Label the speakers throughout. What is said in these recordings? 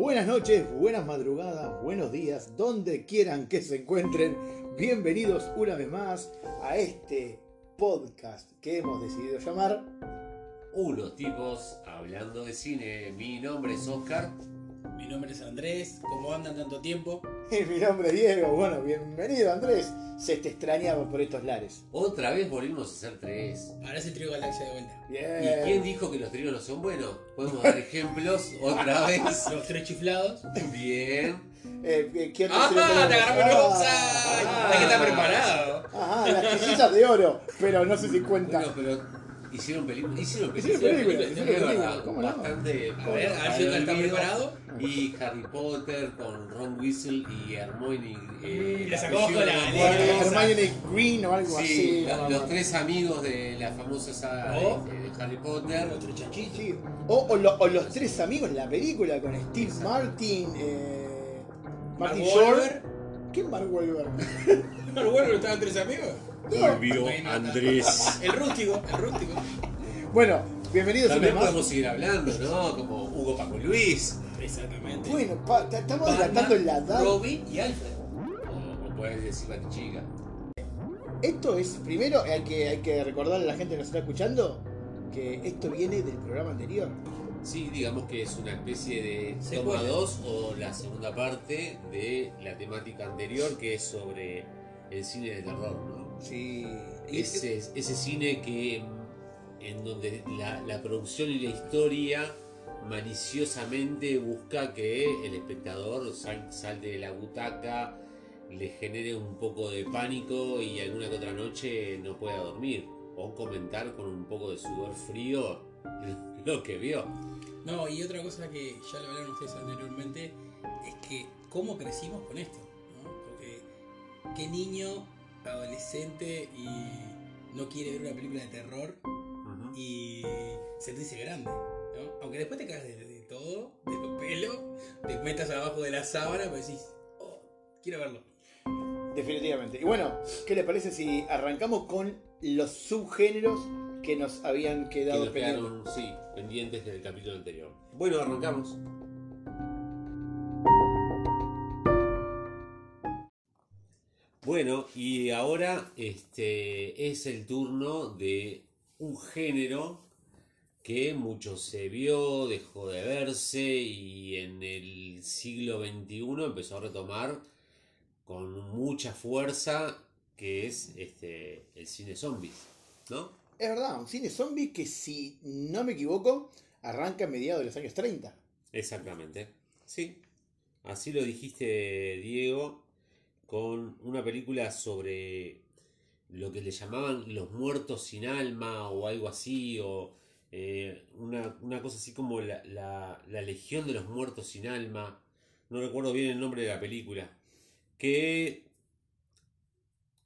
Speaker 1: Buenas noches, buenas madrugadas, buenos días, donde quieran que se encuentren. Bienvenidos una vez más a este podcast que hemos decidido llamar
Speaker 2: Unos tipos hablando de cine. Mi nombre es Oscar.
Speaker 3: Mi nombre es Andrés, ¿cómo andan tanto tiempo?
Speaker 1: Y mi nombre es Diego. Bueno, bienvenido Andrés. Se te extrañaba por estos lares.
Speaker 2: Otra vez volvimos a ser tres.
Speaker 3: Ahora es el trío Galaxia de vuelta.
Speaker 1: Bien.
Speaker 2: ¿Y quién dijo que los tríos no son buenos? Podemos dar ejemplos otra vez.
Speaker 3: Los tres chiflados.
Speaker 2: Bien.
Speaker 1: Eh, eh, ¿qué otro
Speaker 3: ¡Ah!
Speaker 1: trío
Speaker 3: ¡Te agarramos
Speaker 1: Ah,
Speaker 3: rosa! Hay que estar preparado.
Speaker 1: Ajá, las quesitas de oro, pero no sé si cuenta.
Speaker 2: Bueno, pero hicieron películas. Hicieron películas. Es. Bastante.
Speaker 3: A ver, está preparado.
Speaker 2: Y Harry Potter con Ron Weasley y Hermione. Eh,
Speaker 3: sacó con la.
Speaker 1: Hermione Green o algo
Speaker 2: Sí,
Speaker 1: así.
Speaker 2: los tres amigos de la famosa saga de- Harry Potter.
Speaker 3: Los tres chanchitos.
Speaker 1: O, o lo- o los tres amigos, la película con Steve Martin, eh,
Speaker 3: Mark
Speaker 1: Martin Short.
Speaker 3: Wahlberg.
Speaker 1: ¿Quién Mark Wahlberg?
Speaker 3: ¿Mark Wahlberg estaban tres amigos?
Speaker 2: Volvió. Andrés.
Speaker 3: El rústico, el rústico.
Speaker 1: Bueno, bienvenidos una
Speaker 2: También
Speaker 1: vez más.
Speaker 2: podemos seguir hablando, ¿no? Como Hugo Paco Luis,
Speaker 3: Exactamente.
Speaker 1: Bueno, pa- estamos
Speaker 3: Batman,
Speaker 1: adelantando la edad.
Speaker 3: Robin y Alfred.
Speaker 2: o, o puedes decir Batichica.
Speaker 1: Esto es, primero hay que, hay que recordarle a la gente que nos está escuchando que esto viene del programa anterior.
Speaker 2: Sí, digamos que es una especie de
Speaker 3: Secuela.
Speaker 2: toma 2 o la segunda parte de la temática anterior que es sobre el cine de terror, ¿no?
Speaker 1: Sí.
Speaker 2: Ese, ese cine que en donde la, la producción y la historia maliciosamente busca que el espectador sal- salte de la butaca, le genere un poco de pánico y alguna que otra noche no pueda dormir. O comentar con un poco de sudor frío lo que vio.
Speaker 3: No, y otra cosa que ya lo hablaron ustedes anteriormente es que cómo crecimos con esto, ¿no? Porque qué niño, adolescente y no quiere ver una película de terror y sentirse grande, ¿no? Aunque después te caes de, de todo, de tu pelo, te metas abajo de la sábana, pero decís, oh, quiero verlo.
Speaker 1: Definitivamente. Y bueno, ¿qué les parece si arrancamos con los subgéneros que nos habían
Speaker 2: Que
Speaker 1: quedado
Speaker 2: sí, pendientes del capítulo anterior. Bueno, arrancamos. Bueno, y ahora este es el turno de un género que mucho se vio, dejó de verse y en el siglo XXI empezó a retomar con mucha fuerza, que es este el cine zombies, ¿no?
Speaker 1: Es verdad, un cine zombie que si no me equivoco, arranca a mediados de los años 30.
Speaker 2: Exactamente. Sí. Así lo dijiste, Diego, con una película sobre lo que le llamaban los muertos sin alma o algo así, o eh, una, una cosa así como la, la- Legión de los Muertos sin Alma. No recuerdo bien el nombre de la película. Que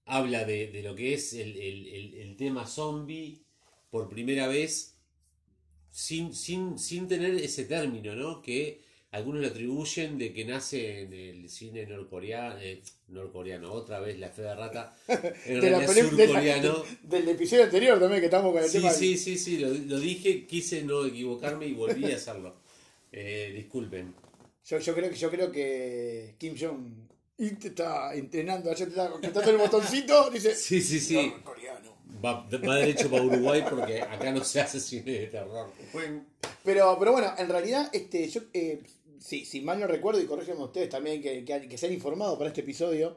Speaker 2: habla de, de lo que es el, el- el- el tema zombie por primera vez sin, sin, sin tener ese término, ¿no? Que algunos le atribuyen de que nace en el cine norcoreano, eh, norcoreano, otra vez la fe de rata, en
Speaker 1: De
Speaker 2: realidad
Speaker 1: peli- de la-
Speaker 2: surcoreano.
Speaker 1: Del episodio anterior también que estamos con el
Speaker 2: Sí,
Speaker 1: tema.
Speaker 2: sí, sí, sí, lo, lo dije, quise no equivocarme y volví a hacerlo. Eh, disculpen.
Speaker 1: Yo, yo creo que yo creo que Kim Jong y te está entrenando, allá te está apretando el botoncito, dice
Speaker 2: Sí, sí, sí.
Speaker 1: coreano.
Speaker 2: Va, va derecho para Uruguay porque acá no se hace cine de terror.
Speaker 1: Pero, pero bueno, en realidad, este, yo, eh, sí, si mal no recuerdo, y corríganme ustedes también que, que, que se han informado para este episodio,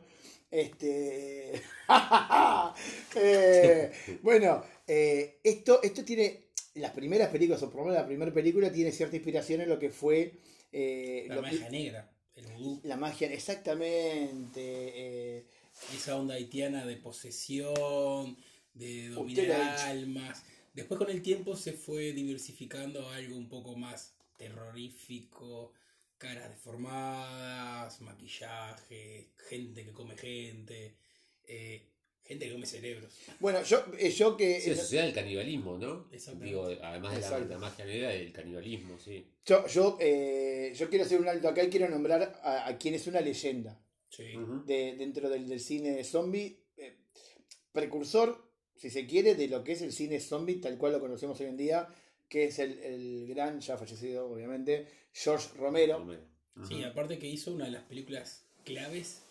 Speaker 1: este... eh, bueno, eh, esto, esto tiene, las primeras películas, o por lo menos la primera película, tiene cierta inspiración en lo que fue... eh,
Speaker 3: La
Speaker 1: que-
Speaker 3: magia negra, el vudú,
Speaker 1: la magia, exactamente.
Speaker 3: esa onda haitiana de posesión, de dominar almas. Después con el tiempo se fue diversificando a algo un poco más terrorífico, caras deformadas, maquillaje, gente que come gente, eh, gente que come cerebros.
Speaker 1: bueno, yo, eh, yo que...
Speaker 2: Sí, la sociedad del canibalismo, ¿no?
Speaker 3: Exactamente.
Speaker 2: Digo, además de la, magia negra, el canibalismo, sí.
Speaker 1: Yo, yo, eh, yo quiero hacer un alto acá y quiero nombrar a, a quien es una leyenda
Speaker 3: Sí.
Speaker 1: De, dentro del, del cine zombie, eh, precursor, si se quiere, de lo que es el cine zombie tal cual lo conocemos hoy en día, que es el, el gran, ya fallecido obviamente, George Romero.
Speaker 2: Romero.
Speaker 3: Sí, aparte que hizo una de las películas claves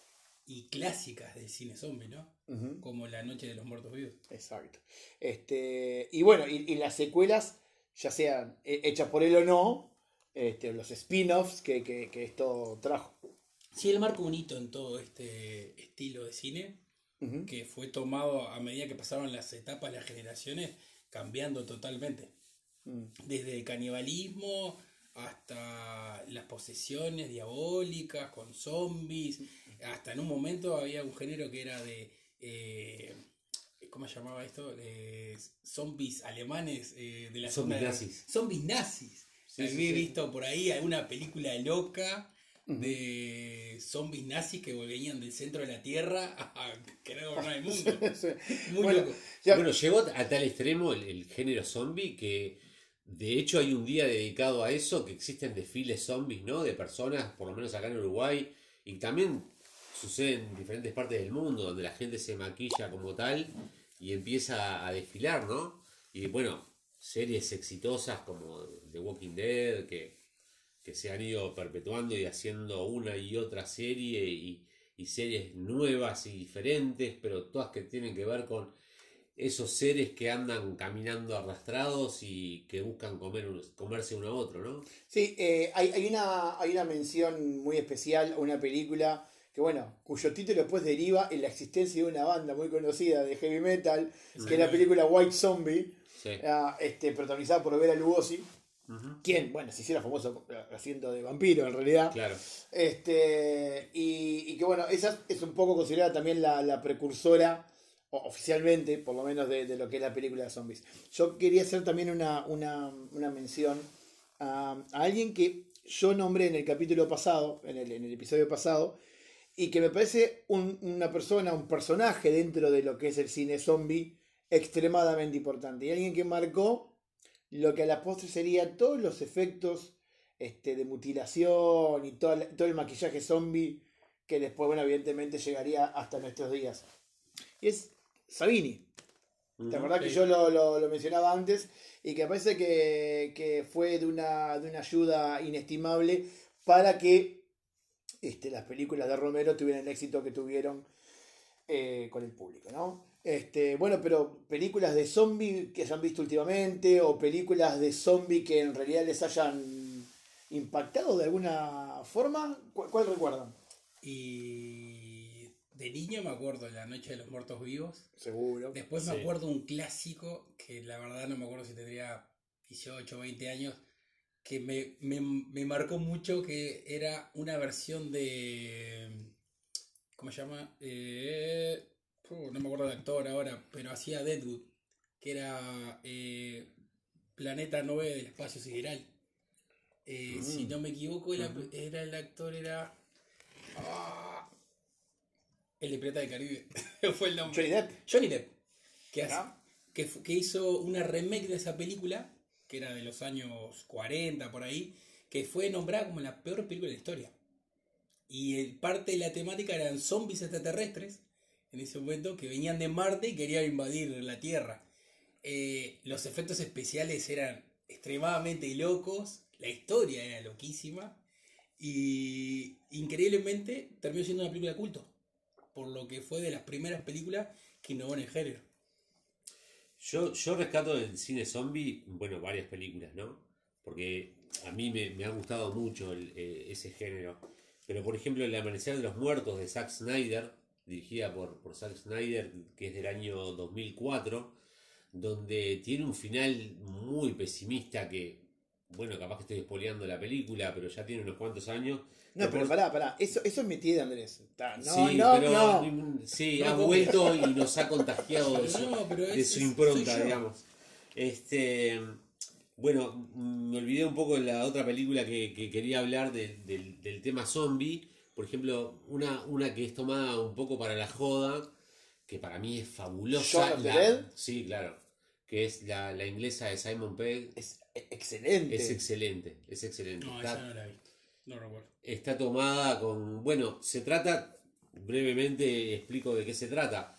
Speaker 3: y clásicas del cine zombie, ¿no? Como La Noche de los Muertos Vivos.
Speaker 1: Exacto. Este, y bueno, y, y las secuelas, ya sean hechas por él o no, este, los spin-offs que, que- que esto trajo.
Speaker 3: Sí, él marca un hito en todo este estilo de cine que fue tomado a medida que pasaban las etapas, las generaciones, cambiando totalmente.
Speaker 1: Mm.
Speaker 3: Desde el canibalismo hasta las posesiones diabólicas con zombies, hasta en un momento había un género que era de... eh, ¿Cómo se llamaba esto? De zombies alemanes eh, de la
Speaker 2: Zombies nazis.
Speaker 3: Zombies nazis.
Speaker 2: Sí,
Speaker 3: Había
Speaker 2: sí, sí.
Speaker 3: visto por ahí alguna película loca de zombies nazis que venían del centro de la Tierra a querer gobernar el mundo. Muy
Speaker 1: Bueno,
Speaker 3: loco.
Speaker 1: ya-
Speaker 2: Bueno, llegó a tal extremo el, el género zombie que de hecho hay un día dedicado a eso, que existen desfiles zombies, ¿no? De personas, por lo menos acá en Uruguay, y también sucede en diferentes partes del mundo, donde la gente se maquilla como tal y empieza a desfilar, ¿no? Y bueno, series exitosas como The Walking Dead, que, que se han ido perpetuando y haciendo una y otra serie y, y series nuevas y diferentes, pero todas que tienen que ver con esos seres que andan caminando arrastrados y que buscan comer comerse uno a otro, ¿no?
Speaker 1: Sí, eh, hay, hay, una, hay una mención muy especial a una película que, bueno, cuyo título después deriva en la existencia de una banda muy conocida de heavy metal, que es la película White Zombie,
Speaker 2: Sí.
Speaker 1: ah, este, protagonizada por Vera Lugosi,
Speaker 2: Ujú.
Speaker 1: quien, bueno, se hiciera famoso eh, haciendo de vampiro en realidad.
Speaker 2: Claro.
Speaker 1: Este, y, y que bueno, esa es un poco considerada también la, la precursora, oficialmente, por lo menos, de, lo que es la película de zombies. Yo quería hacer también una, una, una mención a, alguien que yo nombré en el capítulo pasado, en el, episodio pasado, y que me parece un- una persona, un personaje dentro de lo que es el cine zombie extremadamente importante. Y alguien que marcó lo que a la postre sería todos los efectos este, de mutilación y todo, todo el maquillaje zombie que después, bueno, evidentemente llegaría hasta nuestros días. Y es Sabini. ¿Te acordás que yo lo, lo- lo mencionaba antes? Y que parece que, que fue de una, de una ayuda inestimable para que este, las películas de Romero tuvieran el éxito que tuvieron eh, con el público, ¿no? Este, bueno, pero películas de zombie que hayan visto últimamente o películas de zombie que en realidad les hayan impactado de alguna forma, ¿cuál, cuál recuerdan?
Speaker 3: Y de niño me acuerdo La Noche de los Muertos Vivos.
Speaker 1: Seguro.
Speaker 3: Después me
Speaker 2: Sí.
Speaker 3: acuerdo un clásico que la verdad no me acuerdo si tendría 18 o 20 años, que me, me, me marcó mucho, que era una versión de... ¿Cómo se llama? Eh, uh, no me acuerdo del actor ahora, pero hacía Deadwood, que era eh, Planeta 9 del Espacio Sideral. Eh,
Speaker 1: Mm.
Speaker 3: Si no me equivoco, era el actor, era... ah, el de Pirata del Caribe. Fue el nombre.
Speaker 1: Johnny Depp.
Speaker 3: Johnny Depp, que, hace-
Speaker 1: ¿Ya?
Speaker 3: que, hizo una remake de esa película, que era de los años 40 por ahí, que fue nombrada como la peor película de la historia. Y el- parte de la temática eran zombies extraterrestres, en ese momento, que venían de Marte y querían invadir la Tierra. Eh, los efectos especiales eran extremadamente locos, la historia era loquísima, y increíblemente terminó siendo una película de culto, por lo que fue de las primeras películas que innovó en el género.
Speaker 2: Yo, yo rescato del cine zombie, bueno, varias películas, ¿no? Porque a mí me, me ha gustado mucho eh, ese género. Pero, por ejemplo, El Amanecer de los Muertos de Zack Snyder, dirigida por, por Zack Snyder, que es del año 2004, donde tiene un final muy pesimista que, bueno, capaz que estoy spoileando la película, pero ya tiene unos cuantos años.
Speaker 1: No, pero pará, pará. Eso, eso es mi tía de Andrés. Ta, No,
Speaker 2: sí,
Speaker 1: no,
Speaker 2: pero
Speaker 1: no.
Speaker 2: sí,
Speaker 3: No,
Speaker 2: ha
Speaker 3: no,
Speaker 2: vuelto y nos ha contagiado de su,
Speaker 3: No, pero
Speaker 2: de
Speaker 3: es-
Speaker 2: su
Speaker 3: es-
Speaker 2: impronta, digamos. Este, bueno, me olvidé un poco de la otra película que, que quería hablar del- del, del tema zombie. Por ejemplo, una, una que es tomada un poco para la joda, que para mí es fabulosa.
Speaker 1: Of the
Speaker 2: la-
Speaker 1: Dead.
Speaker 2: Sí, claro. Que es la, la inglesa de Simon Pegg.
Speaker 1: Es excelente.
Speaker 2: Es excelente, es excelente.
Speaker 3: No,
Speaker 2: Está-
Speaker 3: esa no la vi. No recuerdo.
Speaker 2: está tomada con. Bueno, se trata. Brevemente explico de qué se trata.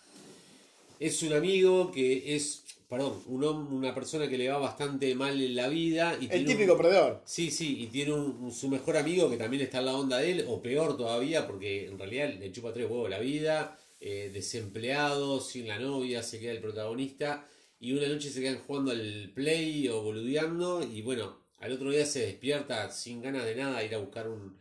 Speaker 2: es un amigo que es, perdón, un, hom- una persona que le va bastante mal en la vida. Y
Speaker 1: El
Speaker 2: tiene un-
Speaker 1: típico perdedor.
Speaker 2: Sí, sí, y tiene un, un- su mejor amigo que también está en la onda de él, o peor todavía, porque en realidad le chupa tres huevos la vida, eh, desempleado, sin la novia, se queda el protagonista, y una noche se quedan jugando al play o boludeando, y bueno, al otro día se despierta sin ganas de nada, ir a buscar un,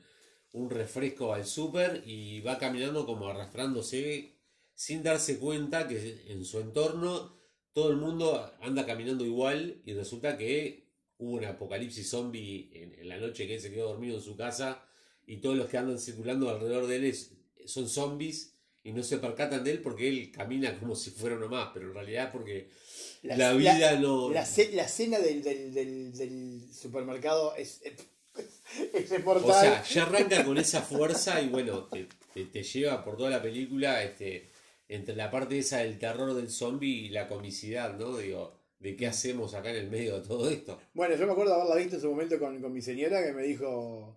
Speaker 2: un refresco al súper, y va caminando como arrastrándose, sin darse cuenta que en su entorno todo el mundo anda caminando igual, y resulta que hubo un apocalipsis zombie en, la noche que él se quedó dormido en su casa y todos los que andan circulando alrededor de él son zombies y no se percatan de él porque él camina como si fuera uno más, pero en realidad porque la, vida no...
Speaker 1: La, la cena del, del, del, del supermercado es, es
Speaker 2: o sea, ya arranca con esa fuerza y bueno, te, te- te lleva por toda la película este, entre la parte esa del terror del zombie y la comicidad, ¿no? Digo, ¿de qué hacemos acá en el medio de todo esto?
Speaker 1: Bueno, yo me acuerdo haberla visto en su momento con, con mi señora que me dijo.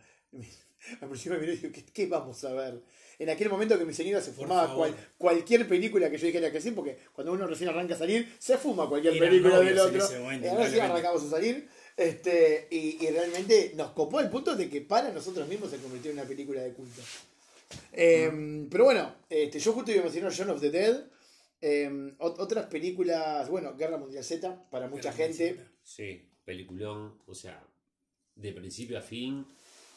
Speaker 1: Al principio me miró y dijo, ¿qué, qué vamos a ver? En aquel momento que mi señora se fumaba cual- cualquier película que yo dijera que sí, porque cuando uno recién arranca a salir, se fuma cualquier
Speaker 3: Eran
Speaker 1: película del otro.
Speaker 3: momento,
Speaker 1: Y ahora sí arrancamos a salir. Este, y, y realmente nos copó el punto de que para nosotros mismos se convirtió en una película de culto. Eh, Pero bueno, este, yo justo iba a mencionar John of the Dead. Eh, ot- otras películas, bueno, Guerra Mundial Z, para mucha
Speaker 3: Guerra
Speaker 1: gente.
Speaker 2: Sí, peliculón, o sea, de principio a fin,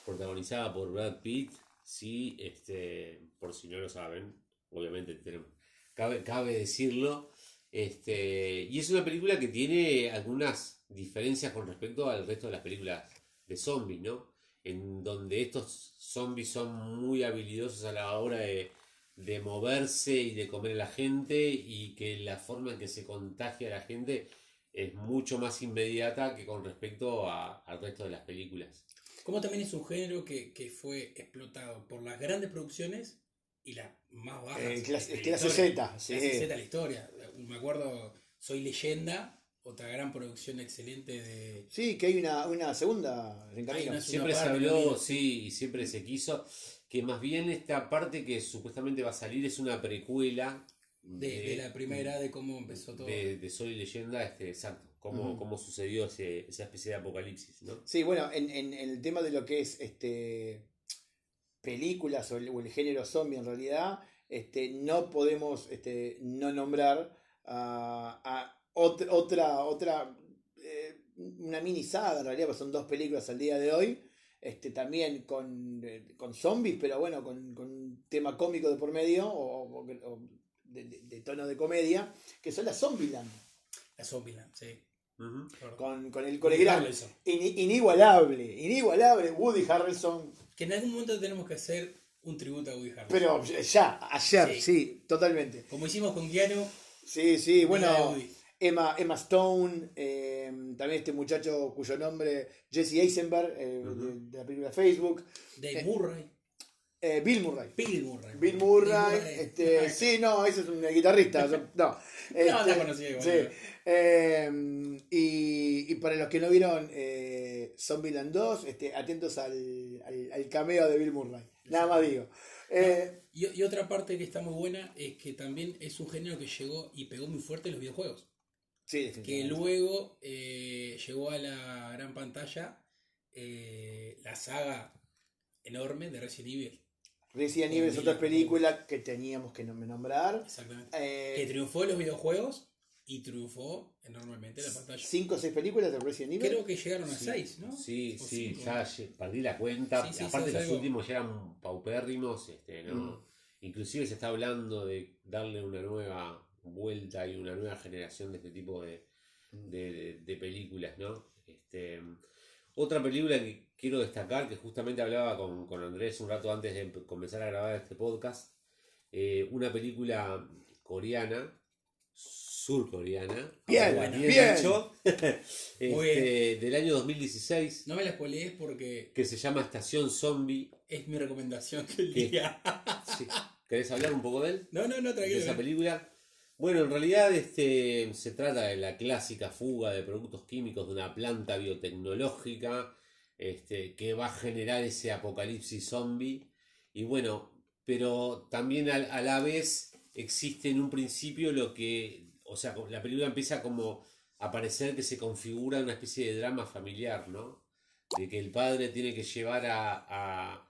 Speaker 2: protagonizada por Brad Pitt, sí, este, por si no lo saben, obviamente tenemos, cabe, cabe decirlo, este, y es una película que tiene algunas diferencias con respecto al resto de las películas de zombies, ¿no? En donde estos zombies son muy habilidosos a la hora de, de moverse y de comer a la gente y que la forma en que se contagia a la gente es mucho más inmediata que con respecto a- al resto de las películas.
Speaker 3: Como también es un género que, que fue explotado por las grandes producciones y las más bajas.
Speaker 1: Eh, clase- clase. Z, sí.
Speaker 3: Clase Z de la historia. Me acuerdo, Soy Leyenda, otra gran producción excelente de...
Speaker 1: Sí, que hay una, una segunda
Speaker 3: una-
Speaker 2: Siempre se habló, sí, y siempre se quiso, que más bien esta parte que supuestamente va a salir es una precuela
Speaker 3: De, de la primera, de cómo empezó todo.
Speaker 2: de, de Soy Leyenda, este, exacto, cómo, cómo sucedió ese- esa especie de apocalipsis, ¿no?
Speaker 1: Sí, bueno, en, en- en el tema de lo que es este películas o el, o el género zombie en realidad, este, no podemos este, no nombrar a, a ot- otra, otra eh, una mini saga en realidad, porque son dos películas al día de hoy, este, también con, eh, con zombies, pero bueno, con, con un tema cómico de por medio o, o- o de, de- de tono de comedia, que son las Zombieland,
Speaker 3: La Zombieland, sí.
Speaker 1: Con, con el, con
Speaker 3: Harrelson.
Speaker 1: Ini- inigualable, inigualable Woody Harrelson.
Speaker 3: Que en algún momento tenemos que hacer un tributo a Woody Harrelson.
Speaker 1: Pero ya, ayer,
Speaker 3: Sí.
Speaker 1: sí, totalmente.
Speaker 3: Como hicimos con Keanu,
Speaker 1: Sí, sí, bueno. Emma, Emma Stone, eh, también este muchacho cuyo nombre, Jesse Eisenberg, eh, de la película Facebook,
Speaker 3: Dave
Speaker 1: Eh,
Speaker 3: Murray,
Speaker 1: eh, Bill Murray.
Speaker 3: Bill Murray.
Speaker 1: Bill Murray, este, sí, no, ese es un guitarrista, no. Este,
Speaker 3: no conocía igual,
Speaker 1: sí. Eh, y, y para los que no vieron eh, Zombieland 2, este, atentos al, al, al cameo de Bill Murray, nada más digo. Eh,
Speaker 3: Y, y otra parte que está muy buena es que también es un género que llegó y pegó muy fuerte en los videojuegos.
Speaker 1: sí,
Speaker 3: Que luego eh, llegó a la gran pantalla la saga enorme de Resident Evil.
Speaker 1: Resident Evil es otra película que teníamos que nom- nombrar.
Speaker 3: Exactamente.
Speaker 1: Eh,
Speaker 3: Que triunfó en los videojuegos y triunfó enormemente en la pantalla.
Speaker 1: cinco o seis películas de Resident Evil.
Speaker 3: Creo que llegaron a
Speaker 2: Sí.
Speaker 3: seis, ¿no?
Speaker 2: Sí,
Speaker 3: O
Speaker 2: sí,
Speaker 3: cinco.
Speaker 2: ya perdí la cuenta.
Speaker 3: Sí, sí,
Speaker 2: Aparte los
Speaker 3: algo.
Speaker 2: últimos ya eran paupérrimos, este, no.
Speaker 1: Mm.
Speaker 2: Inclusive se está hablando de darle una nueva vuelta y una nueva generación de este tipo de, de, de- de películas, ¿no? Este, otra película que quiero destacar, que justamente hablaba con, con Andrés un rato antes de comenzar a grabar este podcast, eh, una película coreana, surcoreana,
Speaker 1: Bien,
Speaker 3: Bueno,
Speaker 1: bien.
Speaker 2: dicho,
Speaker 3: Muy
Speaker 2: este, del año 2016
Speaker 3: No me la spoilees porque
Speaker 2: que se llama Estación Zombie.
Speaker 3: es mi recomendación del día.
Speaker 2: Sí. ¿Querés hablar un poco de él?
Speaker 3: No, no, no,
Speaker 2: De
Speaker 3: tranquilo.
Speaker 2: esa película. Bueno, en realidad este, se trata de la clásica fuga de productos químicos de una planta biotecnológica este, que va a generar ese apocalipsis zombie. Y bueno, pero también a, la vez existe en un principio lo que, o sea, la película empieza como a parecer que se configura una especie de drama familiar, ¿no? De que el padre tiene que llevar a,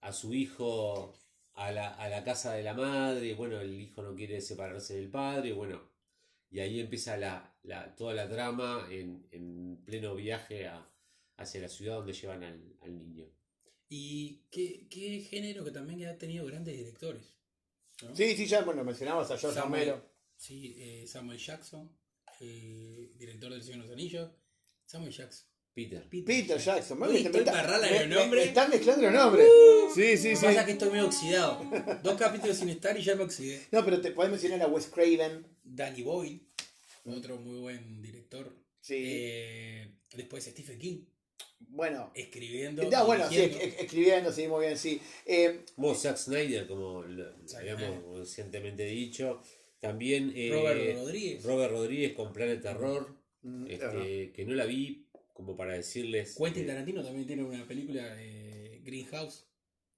Speaker 2: a su hijo a la, a la casa de la madre, y bueno, el hijo no quiere separarse del padre, y bueno, y ahí empieza la, la, toda la trama en, en pleno viaje a, hacia la ciudad donde llevan al, al niño.
Speaker 3: Y qué, qué género que también ha tenido grandes directores. ¿no?
Speaker 1: Sí, sí, ya bueno, mencionamos a George
Speaker 3: Samuel,
Speaker 1: Romero.
Speaker 3: sí, eh, Samuel Jackson, el director del Señor de los Anillos. Samuel Jackson.
Speaker 2: Peter.
Speaker 1: Peter Jackson.
Speaker 3: Uy,
Speaker 1: me-
Speaker 3: estoy
Speaker 1: me está-
Speaker 3: para rala
Speaker 1: me-
Speaker 3: los
Speaker 1: me-
Speaker 3: nombres.
Speaker 1: me están mezclando los nombres. Sí, sí,
Speaker 3: Lo
Speaker 1: sí.
Speaker 3: que pasa es que estoy medio oxidado. Dos capítulos sin estar y ya me oxidé.
Speaker 1: No, pero te podés mencionar a Wes Craven.
Speaker 3: Danny Boyle, otro muy buen director.
Speaker 1: Sí.
Speaker 3: Eh, después Stephen King,
Speaker 1: bueno.
Speaker 3: escribiendo.
Speaker 1: Ah, bueno, sí,
Speaker 3: dirigiendo.
Speaker 1: escribiendo, sí, muy bien, sí. Eh,
Speaker 2: Como Zack Snyder, como lo habíamos recientemente dicho. También eh,
Speaker 3: Robert Rodríguez.
Speaker 2: Robert Rodríguez con Planet Terror,
Speaker 1: mm,
Speaker 2: este, que no la vi como para decirles.
Speaker 3: Quentin Tarantino también tiene una película, eh, Greenhouse,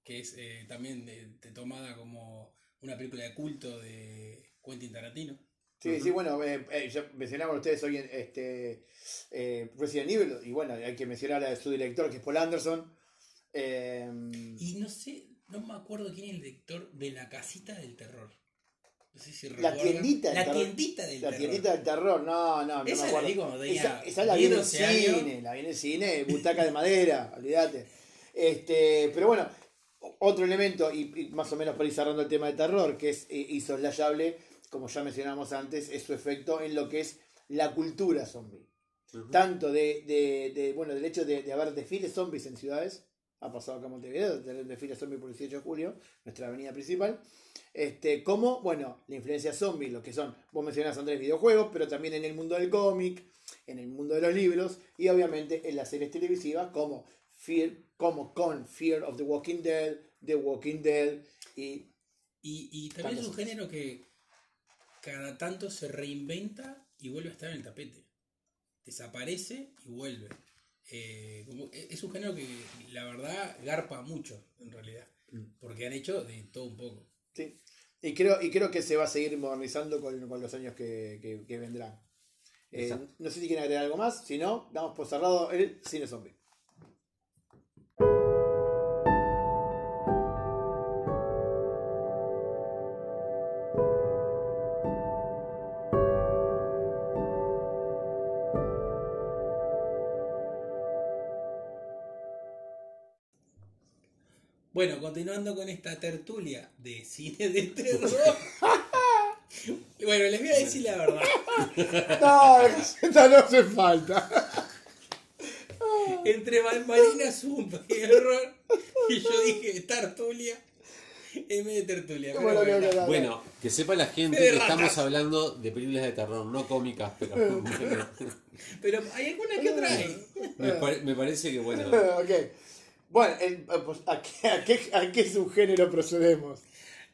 Speaker 3: que es eh, también de- de tomada como una película de culto de Quentin Tarantino.
Speaker 1: Sí, sí, bueno, eh, eh, ya mencionaban ustedes hoy en este, eh, Resident Evil, y bueno, hay que mencionar a su director, que es Paul Anderson. Eh,
Speaker 3: Y no sé, no me acuerdo quién es el director de La Casita del Terror. No sé si
Speaker 1: La tiendita del
Speaker 3: La
Speaker 1: terror.
Speaker 3: tiendita del
Speaker 1: la
Speaker 3: terror.
Speaker 1: tiendita del terror, no, no, no
Speaker 3: Esa
Speaker 1: me
Speaker 3: la
Speaker 1: acuerdo.
Speaker 3: vi cuando tenía
Speaker 1: esa, esa la vi en el
Speaker 3: 10, 12 años.
Speaker 1: cine, la vi en el cine, butaca de madera, olvídate. Este, pero bueno, otro elemento, y, y más o menos para ir cerrando el tema de terror, que es eh, insoslayable, como ya mencionamos antes, es su efecto en lo que es la cultura zombie. Tanto de, de, de, bueno, del hecho de, de haber desfiles zombies en ciudades, ha pasado acá en Montevideo, de tener desfiles zombies por el 18 de julio, nuestra avenida principal, este, como, bueno, la influencia zombie, lo que son, vos mencionás Andrés, videojuegos, pero también en el mundo del cómic, en el mundo de los libros, y obviamente en las series televisivas como Fear, como con Fear of the Walking Dead, The Walking Dead, y
Speaker 3: Y, y también es un género que cada tanto se reinventa y vuelve a estar en el tapete. Desaparece y vuelve. Eh, como- e- es un género que la verdad garpa mucho, en realidad.
Speaker 1: Mm.
Speaker 3: Porque han hecho de todo un poco.
Speaker 1: Sí. Y creo, y creo que se va a seguir modernizando con, con los años que, que- que vendrán. Eh, no sé si quieren agregar algo más, si no, damos por cerrado el cine zombie.
Speaker 3: Bueno, continuando con esta tertulia de cine de terror. bueno, les voy a decir la verdad.
Speaker 1: No, esta no hace falta.
Speaker 3: Entre Malmarina Zumba y Error, y yo dije tertulia en vez de tertulia.
Speaker 1: ¿Cómo
Speaker 3: pero
Speaker 1: lo
Speaker 3: bueno.
Speaker 1: que-
Speaker 2: Bueno, que sepa la gente que estamos hablando de películas de terror, no cómicas, pero
Speaker 3: Pero hay alguna que otra hay.
Speaker 2: me, pare- me parece que bueno.
Speaker 1: ok. Bueno, el- pues, ¿a, qué, a, qué, ¿a qué subgénero procedemos?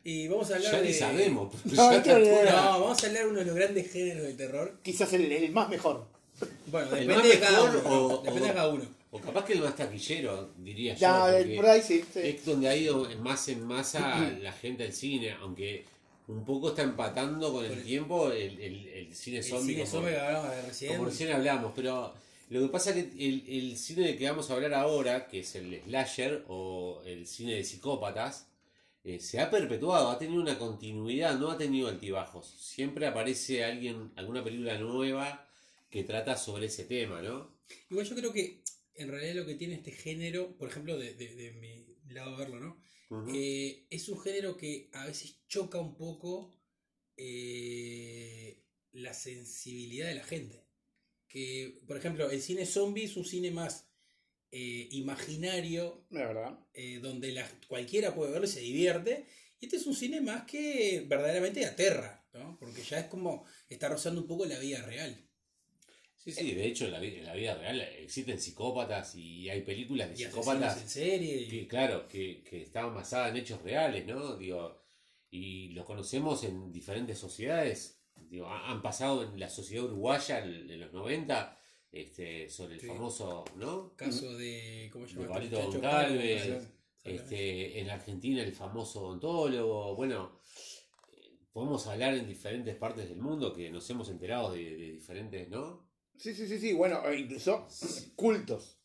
Speaker 3: Y vamos a hablar
Speaker 2: Ya
Speaker 3: de.
Speaker 2: ni sabemos. pero
Speaker 1: No,
Speaker 2: ya.
Speaker 3: No, vamos a hablar de uno de los grandes géneros de terror.
Speaker 1: Quizás el, el más mejor.
Speaker 3: Bueno,
Speaker 2: ¿El
Speaker 3: depende de cada uno.
Speaker 2: o-
Speaker 3: depende
Speaker 2: o-
Speaker 3: de cada uno.
Speaker 2: O capaz que el más taquillero, diría yo.
Speaker 1: Ya,
Speaker 2: porque
Speaker 1: por ahí sí. sí.
Speaker 2: Es donde ha ido más en masa la gente al cine, aunque un poco está empatando con el tiempo el, el- el cine
Speaker 3: El
Speaker 2: zombie.
Speaker 3: cine
Speaker 2: como-
Speaker 3: zombie que hablamos de recién.
Speaker 2: Como recién hablamos, pero lo que pasa es que el, el cine de que vamos a hablar ahora, que es el slasher o el cine de psicópatas, eh, se ha perpetuado, ha tenido una continuidad, no ha tenido altibajos. Siempre aparece alguien, alguna película nueva que trata sobre ese tema, ¿no?
Speaker 3: Igual yo creo que en realidad lo que tiene este género, por ejemplo, de, de- de mi lado de verlo, ¿no? Eh, es un género que a veces choca un poco eh, la sensibilidad de la gente. Que, por ejemplo, el cine zombie es un cine más eh, imaginario,
Speaker 1: Es verdad.
Speaker 3: eh, donde la- cualquiera puede verlo y se divierte. Y este es un cine más que verdaderamente aterra, ¿no? Porque ya es como está rozando un poco la vida real.
Speaker 2: Sí, sí, de hecho en la, vi- en la vida real existen psicópatas y hay películas de
Speaker 3: Y
Speaker 2: psicópatas
Speaker 3: en serie. y-
Speaker 2: que, claro, que, que estaban basadas en hechos reales, ¿no? Digo, y los conocemos en diferentes sociedades. Digo, han pasado en la sociedad uruguaya en, en los 90 este, sobre el
Speaker 3: Sí.
Speaker 2: famoso, ¿no?
Speaker 3: caso de. ¿Cómo se
Speaker 2: De
Speaker 3: llama?
Speaker 2: Pablito
Speaker 3: este?
Speaker 2: Goncalves. Este, en Argentina el famoso odontólogo, bueno, podemos hablar en diferentes partes del mundo que nos hemos enterado de, de diferentes, ¿no?
Speaker 1: Sí, sí, sí, sí. Bueno, e incluso cultos,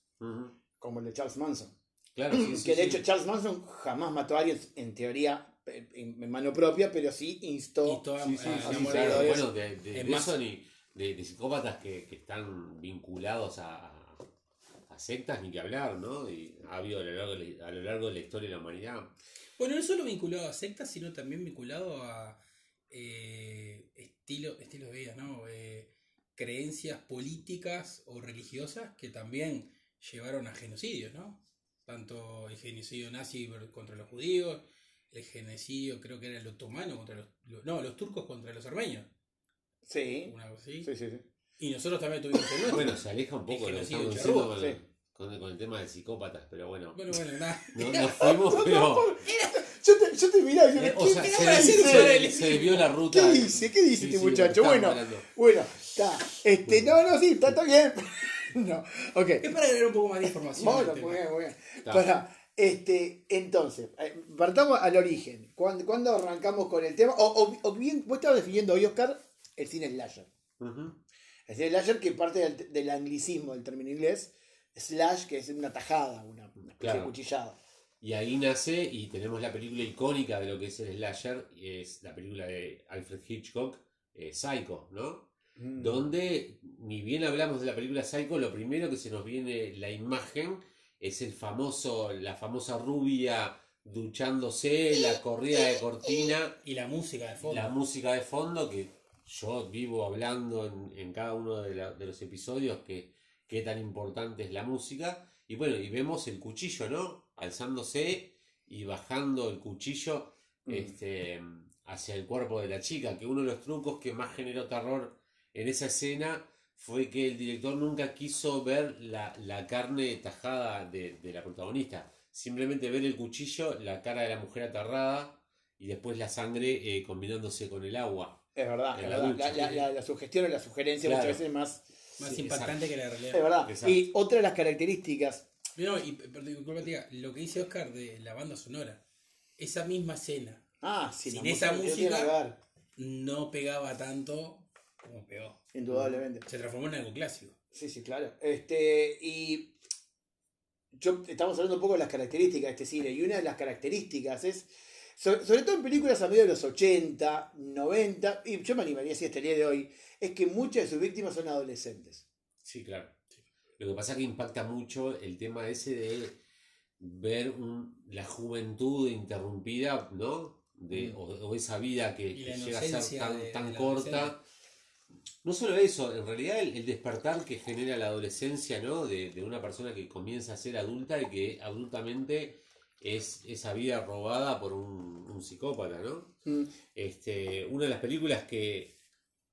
Speaker 1: como el de Charles Manson.
Speaker 2: Claro, sí, sí,
Speaker 1: que de
Speaker 2: sí.
Speaker 1: hecho Charles Manson jamás mató a alguien, en teoría, en en mano propia, pero sí instó.
Speaker 2: Sí, sí,
Speaker 3: a
Speaker 2: sí,
Speaker 3: enamorar
Speaker 2: claro.
Speaker 3: de.
Speaker 2: Bueno, de, de, de
Speaker 3: más-
Speaker 2: eso ni de, de psicópatas que, que están vinculados a, sectas, ni que hablar, ¿no? Y ha habido a lo, largo de la, a lo largo de la historia de la humanidad.
Speaker 3: Bueno, no solo vinculado a sectas, sino también vinculado a eh, estilo, estilos de vida, ¿no? Eh, creencias políticas o religiosas que también llevaron a genocidios, ¿no? Tanto el genocidio nazi contra los judíos, el genocidio creo que era el otomano contra los, lo- no, los turcos contra los armenios,
Speaker 1: Sí,
Speaker 3: una cosa así.
Speaker 1: sí, sí. sí.
Speaker 3: Y nosotros también tuvimos el nuestro.
Speaker 2: Bueno, se aleja un poco de lo que
Speaker 3: genocidio
Speaker 2: estamos diciendo con,
Speaker 1: sí.
Speaker 2: con- con el tema de psicópatas, pero bueno.
Speaker 3: Bueno, bueno, nada.
Speaker 2: No, nos fuimos, pero.
Speaker 1: Yo te, yo te miraba y yo
Speaker 2: eh, o
Speaker 1: ¿qué,
Speaker 2: sea,
Speaker 1: qué
Speaker 2: se,
Speaker 3: para
Speaker 2: se- se desvió la ruta.
Speaker 1: ¿Qué dice? ¿Qué dice
Speaker 2: Sí,
Speaker 1: este
Speaker 2: sí,
Speaker 1: muchacho? Bueno,
Speaker 2: hablando.
Speaker 1: bueno, está. Este, no, no, sí, está, está bien. no, ok.
Speaker 3: Es para agregar un poco más de información.
Speaker 1: Bueno, muy bien, muy bien.
Speaker 2: Está.
Speaker 1: Para, este, entonces, eh, partamos al origen. ¿Cuándo, cuándo arrancamos con el tema? O, o- o bien, vos estabas definiendo hoy, Oscar, el cine slasher. El cine slasher que parte del, del anglicismo del término inglés, slash, que es una tajada, una, una especie
Speaker 2: Claro.
Speaker 1: de cuchillada.
Speaker 2: Y ahí nace y tenemos la película icónica de lo que es el slasher, y es la película de Alfred Hitchcock, eh, Psycho, ¿no?
Speaker 1: Mm.
Speaker 2: Donde, ni bien hablamos de la película Psycho, lo primero que se nos viene la imagen es el famoso, la famosa rubia duchándose, la corrida de cortina,
Speaker 3: Y la música de fondo.
Speaker 2: la música de fondo, que yo vivo hablando en, en cada uno de, la- de los episodios que qué tan importante es la música. Y bueno, y vemos el cuchillo, ¿no? Alzándose y bajando el cuchillo
Speaker 1: Mm.
Speaker 2: este, hacia el cuerpo de la chica, que uno de los trucos que más generó terror en esa escena fue que el director nunca quiso ver la, la carne tajada de, de la protagonista. Simplemente ver el cuchillo, la cara de la mujer aterrada y después la sangre eh, combinándose con el agua.
Speaker 1: Es verdad, es
Speaker 2: la
Speaker 1: verdad.
Speaker 2: ducha.
Speaker 1: La, la- la- la sugestión o la sugerencia
Speaker 2: Claro.
Speaker 1: muchas veces es más.
Speaker 3: Más
Speaker 2: Sí,
Speaker 3: impactante que la
Speaker 1: Es
Speaker 3: realidad.
Speaker 1: verdad.
Speaker 2: Exacto.
Speaker 1: Y otra de las características.
Speaker 3: No, y perdón, disculpa, tía, lo que dice Oscar de la banda sonora, esa misma escena
Speaker 1: Ah, sí,
Speaker 3: Sin esa música- no pegaba tanto como pegó.
Speaker 1: indudablemente.
Speaker 3: Se transformó en algo clásico.
Speaker 1: Sí, sí, claro. Este, y yo estamos hablando un poco de las características de este cine, y una de las características es, sobre, sobre todo en películas a medio de los 80, 90, y yo me animaría así hasta el día de hoy, es que muchas de sus víctimas son adolescentes.
Speaker 2: Sí, claro. Lo que pasa es que impacta mucho el tema ese de ver un- la juventud interrumpida, ¿no? De,
Speaker 1: Mm.
Speaker 2: o, o esa vida que, llega a ser tan,
Speaker 3: de-
Speaker 2: tan corta. No solo eso, en realidad el, el despertar que genera la adolescencia, ¿no? De, de una persona que comienza a ser adulta y que adultamente es esa vida robada por un, un psicópata, ¿no?
Speaker 1: Mm,
Speaker 2: Este, una de las películas que,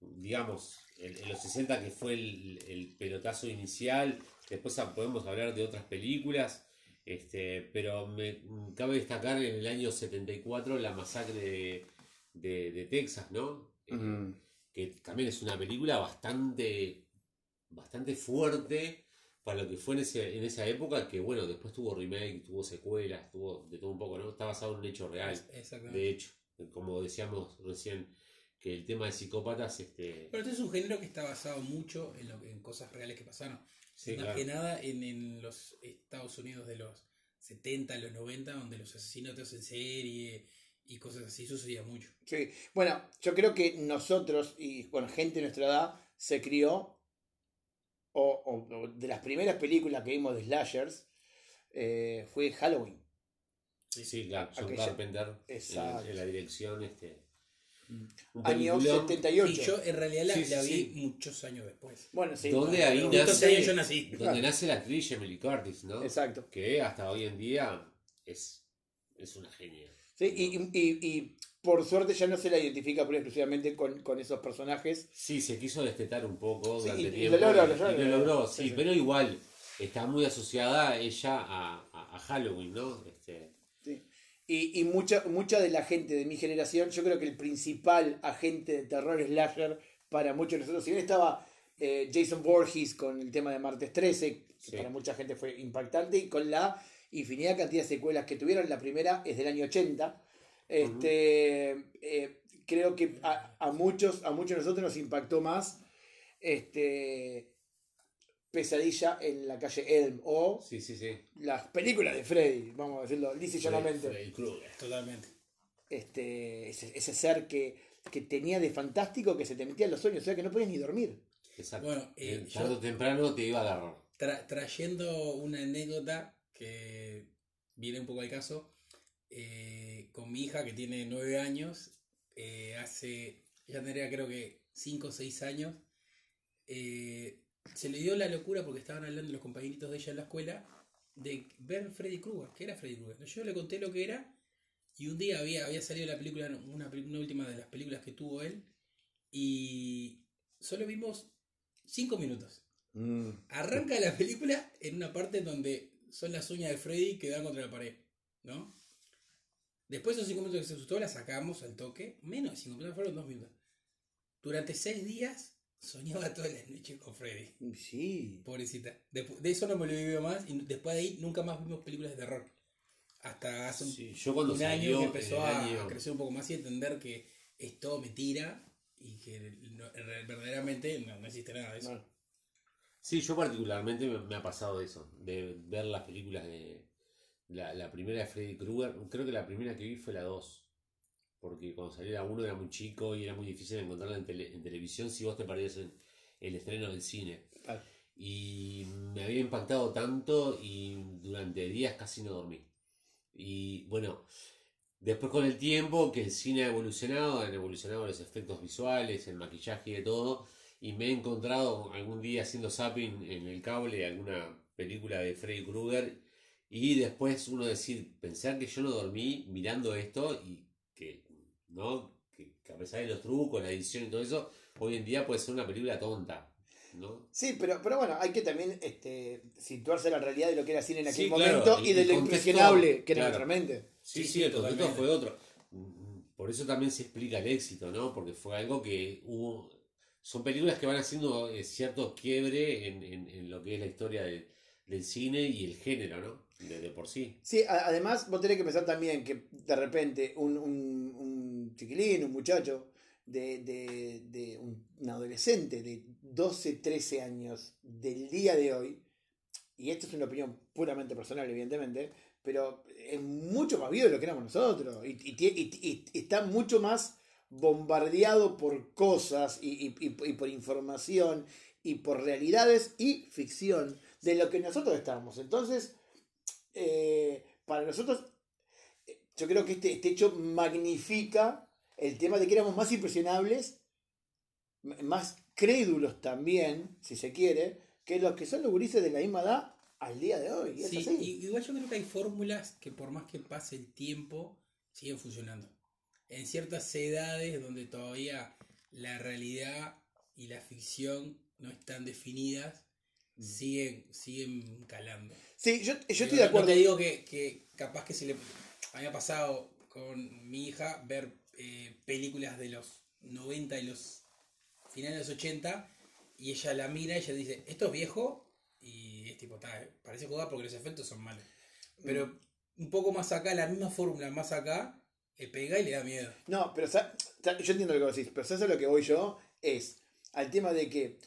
Speaker 2: digamos, en, en los 60 que fue el, el pelotazo inicial, después podemos hablar de otras películas, este, pero me cabe destacar en el año 74 la masacre de, de- de Texas, ¿no?
Speaker 1: Mm.
Speaker 2: Que también es una película bastante, bastante fuerte para lo que fue en, ese, en esa época, que bueno, después tuvo remake, tuvo secuelas, tuvo de todo un poco, ¿no? Está basado en un hecho real. De hecho, como decíamos recién, que el tema de psicópatas, este,
Speaker 3: Pero este es un género que está basado mucho en, lo en cosas reales que pasaron.
Speaker 2: sí,
Speaker 3: Más
Speaker 2: claro.
Speaker 3: que nada en, en los Estados Unidos de los 70, los 90, donde los asesinatos en serie y cosas así sucedía mucho.
Speaker 1: Sí. Bueno, yo creo que nosotros, y bueno, gente de nuestra edad, se crió, o, o- o de las primeras películas que vimos de slashers, eh, fue Halloween.
Speaker 2: Sí, claro, John
Speaker 1: Aquella-
Speaker 2: Carpenter en,
Speaker 1: Exacto.
Speaker 2: en la dirección, este,
Speaker 1: Año
Speaker 2: peliculón
Speaker 1: 78.
Speaker 3: Y yo en realidad la,
Speaker 2: Sí, sí,
Speaker 3: la vi
Speaker 2: sí.
Speaker 3: muchos años después.
Speaker 1: Bueno, sí.
Speaker 2: ¿Dónde
Speaker 1: bueno,
Speaker 2: ahí nace-
Speaker 3: Estos años yo nací.
Speaker 2: donde nace la actriz Emily Curtis, ¿no?
Speaker 1: Exacto.
Speaker 2: Que hasta hoy en día es, es una genia.
Speaker 1: Sí, y, y- y- por suerte ya no se la identifica pura exclusivamente con, con esos personajes.
Speaker 2: Sí, se quiso destetar un poco
Speaker 1: Sí,
Speaker 2: durante
Speaker 1: y
Speaker 2: tiempo.
Speaker 1: lo logró, lo logró, Sí,
Speaker 2: pero igual está muy asociada ella a, a- a Halloween, ¿no? Este,
Speaker 1: Sí. Y, y mucha, mucha de la gente de mi generación, yo creo que el principal agente de terror slasher para muchos de nosotros, si bien estaba eh, Jason Voorhees con el tema de Martes 13, que
Speaker 2: Sí.
Speaker 1: para mucha gente fue impactante, y con la infinidad cantidad de secuelas que tuvieron, la primera es del año 80, este, eh, creo que a, a muchos, a muchos de nosotros nos impactó más este Pesadilla en la calle Elm o
Speaker 2: Sí, sí, sí.
Speaker 1: las películas de Freddy, vamos a decirlo lisa y llanamente.
Speaker 2: Freddy Krueger.
Speaker 3: Totalmente.
Speaker 1: Este, ese, ese ser que, que tenía de fantástico que se te metía en los sueños, o sea que no podías ni dormir.
Speaker 2: Exacto.
Speaker 3: Bueno, eh, yo-
Speaker 2: tarde o temprano te iba a agarrar.
Speaker 3: Tra- trayendo una anécdota que viene un poco al caso, eh, con mi hija que tiene nueve años, eh, hace, ya tendría creo que cinco o seis años, eh, se le dio la locura porque estaban hablando los compañeritos de ella en la escuela de ver Freddy Krueger, que era Freddy Krueger. Yo le conté lo que era y un día había, había salido la película, una, última de las películas que tuvo él y solo vimos cinco minutos. Arranca la película en una parte donde son las uñas de Freddy que dan contra la pared, ¿no? Después de esos 5 minutos que se asustó, la sacamos al toque. Menos de 5 minutos, fueron 2 minutos. Durante 6 días soñaba todas las noches con Freddy.
Speaker 1: Sí.
Speaker 3: Pobrecita. Despu- de eso no me lo vivió más y después de ahí nunca más vimos películas de terror. Hasta hace un,
Speaker 2: Sí, yo cuando
Speaker 3: un
Speaker 2: salió
Speaker 3: año que empezó
Speaker 2: año-
Speaker 3: a crecer un poco más y entender que es todo mentira y que no- verdaderamente no, no existe nada de eso.
Speaker 1: Bueno,
Speaker 2: Sí, yo particularmente me, me ha pasado eso, de ver las películas de la, la primera de Freddy Krueger, creo que la primera que vi fue la 2, porque cuando salió la 1 era muy chico y era muy difícil encontrarla en, tele- en televisión si vos te perdías en el estreno del cine. Y me había impactado tanto y durante días casi no dormí. Y bueno, después con el tiempo que el cine ha evolucionado, han evolucionado los efectos visuales, el maquillaje y de todo, y me he encontrado algún día haciendo zapping en el cable alguna película de Freddy Krueger y después uno decir, pensar que yo no dormí mirando esto y que, ¿no? Que, que a pesar de los trucos, la edición y todo eso, hoy en día puede ser una película tonta, ¿no?
Speaker 1: Sí, pero, pero bueno, hay que también este, situarse en la realidad de lo que era cine en aquel
Speaker 2: Sí, claro,
Speaker 1: momento
Speaker 2: y-
Speaker 1: de lo impresionable que era
Speaker 2: claro.
Speaker 1: nuestra mente.
Speaker 2: Sí,
Speaker 3: Sí,
Speaker 2: sí,
Speaker 3: sí,
Speaker 2: el contexto fue otro. Mm, Por eso también se explica el éxito, ¿no? Porque fue algo que hubo... Son películas que van haciendo eh, cierto quiebre en, en- en lo que es la historia de- del cine y el género, ¿no? De, por sí.
Speaker 1: Sí, a- además vos tenés que pensar también que de repente un, un, un chiquilín, un muchacho, de, de, de un, un adolescente de 12, 13 años del día de hoy, y esto es una opinión puramente personal, evidentemente, pero es mucho más vivo de lo que éramos nosotros, y, y- y- y está mucho más bombardeado por cosas y, y- y- y por información y por realidades y ficción de lo que nosotros estamos. Entonces, eh, para nosotros, eh, yo creo que este, este hecho magnifica el tema de que éramos más impresionables, más crédulos también, si se quiere, que los que son los gurises de la misma edad al día de hoy.
Speaker 3: Sí, igual yo creo que hay fórmulas que por más que pase el tiempo, siguen funcionando. En ciertas edades donde todavía la realidad y la ficción no están definidas,
Speaker 1: Mm.
Speaker 3: siguen, siguen calando.
Speaker 1: Sí, yo, yo estoy de
Speaker 3: no
Speaker 1: acuerdo.
Speaker 3: te digo que, que capaz que se le había pasado con mi hija ver eh, películas de los 90 y los finales de los 80 y ella la mira y ella dice, esto es viejo y es tipo, "Ta, parece jugar porque los efectos son malos. Pero un poco más acá, la misma fórmula más acá, le pega y le da miedo.
Speaker 1: No, pero yo entiendo lo que vos decís, pero ¿sabes lo que voy yo? Es al tema de que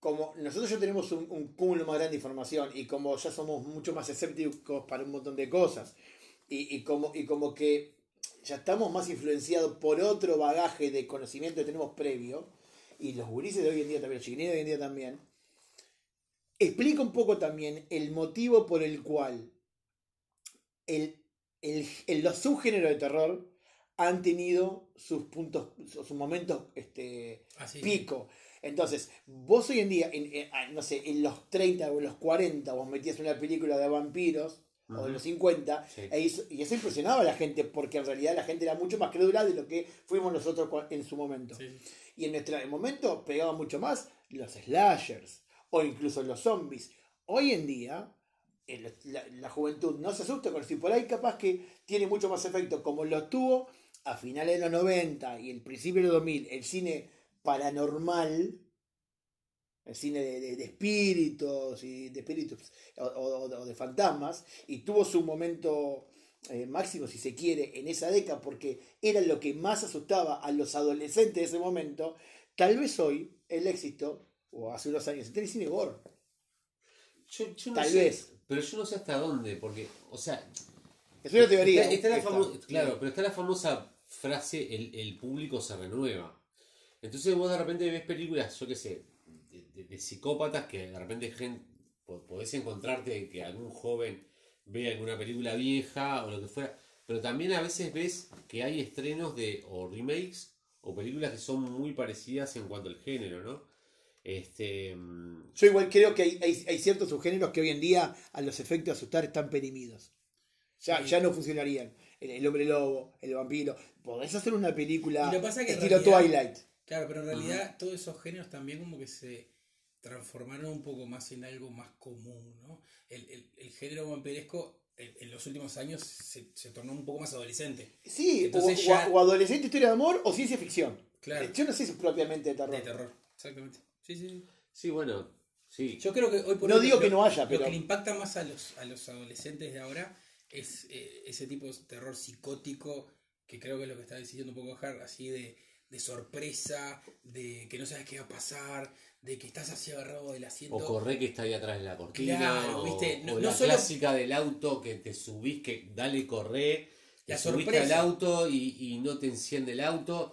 Speaker 1: como nosotros ya tenemos un, cúmulo más grande de información y como ya somos mucho más escépticos para un montón de cosas y, como, y como que ya estamos más influenciados por otro bagaje de conocimiento que tenemos previo y los gurises de hoy en día también, los chiquilines de hoy en día también, explica un poco también el motivo por el cual el, el- el- los subgéneros de terror han tenido sus puntos, sus momentos este,
Speaker 3: Así.
Speaker 1: pico. Entonces, vos hoy en día, en, en- ah, no sé, en los 30 o en los 40, vos metías una película de vampiros, o de los 50,
Speaker 2: Sí.
Speaker 1: e hizo- y eso impresionaba a la gente, porque en realidad la gente era mucho más crédula de lo que fuimos nosotros en su momento.
Speaker 3: Sí.
Speaker 1: Y en nuestro momento pegaba mucho más los slashers o incluso los zombies. Hoy en día, el- la, la juventud no se asusta con por ahí capaz que tiene mucho más efecto como lo tuvo a finales de los 90 y el principio de los 2000 el cine paranormal, el cine de, de- de espíritus y de espíritus o, o- o de fantasmas y tuvo su momento eh, máximo, si se quiere, en esa década, porque era lo que más asustaba a los adolescentes de ese momento, tal vez hoy el éxito, o hace unos años, el cine gore.
Speaker 2: Yo, yo no
Speaker 1: Tal
Speaker 2: sé,
Speaker 1: vez.
Speaker 2: Pero yo no sé hasta dónde, porque, o sea,
Speaker 1: Es una teoría.
Speaker 2: Está, está la famo- claro, pero está la famosa frase, el, el público se renueva. Entonces vos de repente ves películas, yo qué sé, de, de- de psicópatas que de repente gen- po- podés encontrarte que algún joven ve alguna película vieja o lo que fuera, pero también a veces ves que hay estrenos de o remakes o películas que son muy parecidas en cuanto al género, ¿no? Este,
Speaker 1: Yo igual creo que hay, hay- hay ciertos subgéneros que hoy en día a los efectos de asustar están perimidos. Ya,
Speaker 3: Sí.
Speaker 1: ya no funcionarían. El, el hombre lobo, el vampiro. Podés hacer una película
Speaker 3: Y lo pasa que
Speaker 1: estilo
Speaker 3: realidad-
Speaker 1: Twilight.
Speaker 3: Claro, pero en realidad todos esos géneros también como que se transformaron un poco más en algo más común, ¿no? El, el- el género vampiresco en, en los últimos años se, se tornó un poco más adolescente,
Speaker 1: Sí, o,
Speaker 3: Entonces
Speaker 1: o-
Speaker 3: ya-
Speaker 1: o adolescente, historia de amor o ciencia ficción.
Speaker 3: Claro.
Speaker 1: Yo no sé si es propiamente de terror.
Speaker 3: de terror. Exactamente. Sí, sí, sí.
Speaker 2: sí, bueno, sí.
Speaker 3: Yo creo que hoy por
Speaker 1: No
Speaker 3: hoy
Speaker 1: digo
Speaker 3: lo-
Speaker 1: que no haya,
Speaker 3: lo
Speaker 1: pero-
Speaker 3: que le impacta más a los, a los adolescentes de ahora es eh, ese tipo de terror psicótico que creo que es lo que está decidiendo un poco Har, así de, de sorpresa, de que no sabes qué va a pasar, de que estás así agarrado del asiento.
Speaker 2: O corre que está ahí atrás de la cortina.
Speaker 3: Claro,
Speaker 2: o,
Speaker 3: viste, no-
Speaker 2: o
Speaker 3: no
Speaker 2: la
Speaker 3: solo-
Speaker 2: clásica del auto que te subís, que dale corre, te
Speaker 3: La
Speaker 2: subiste
Speaker 3: sorpresa.
Speaker 2: al auto y, y no te enciende el auto.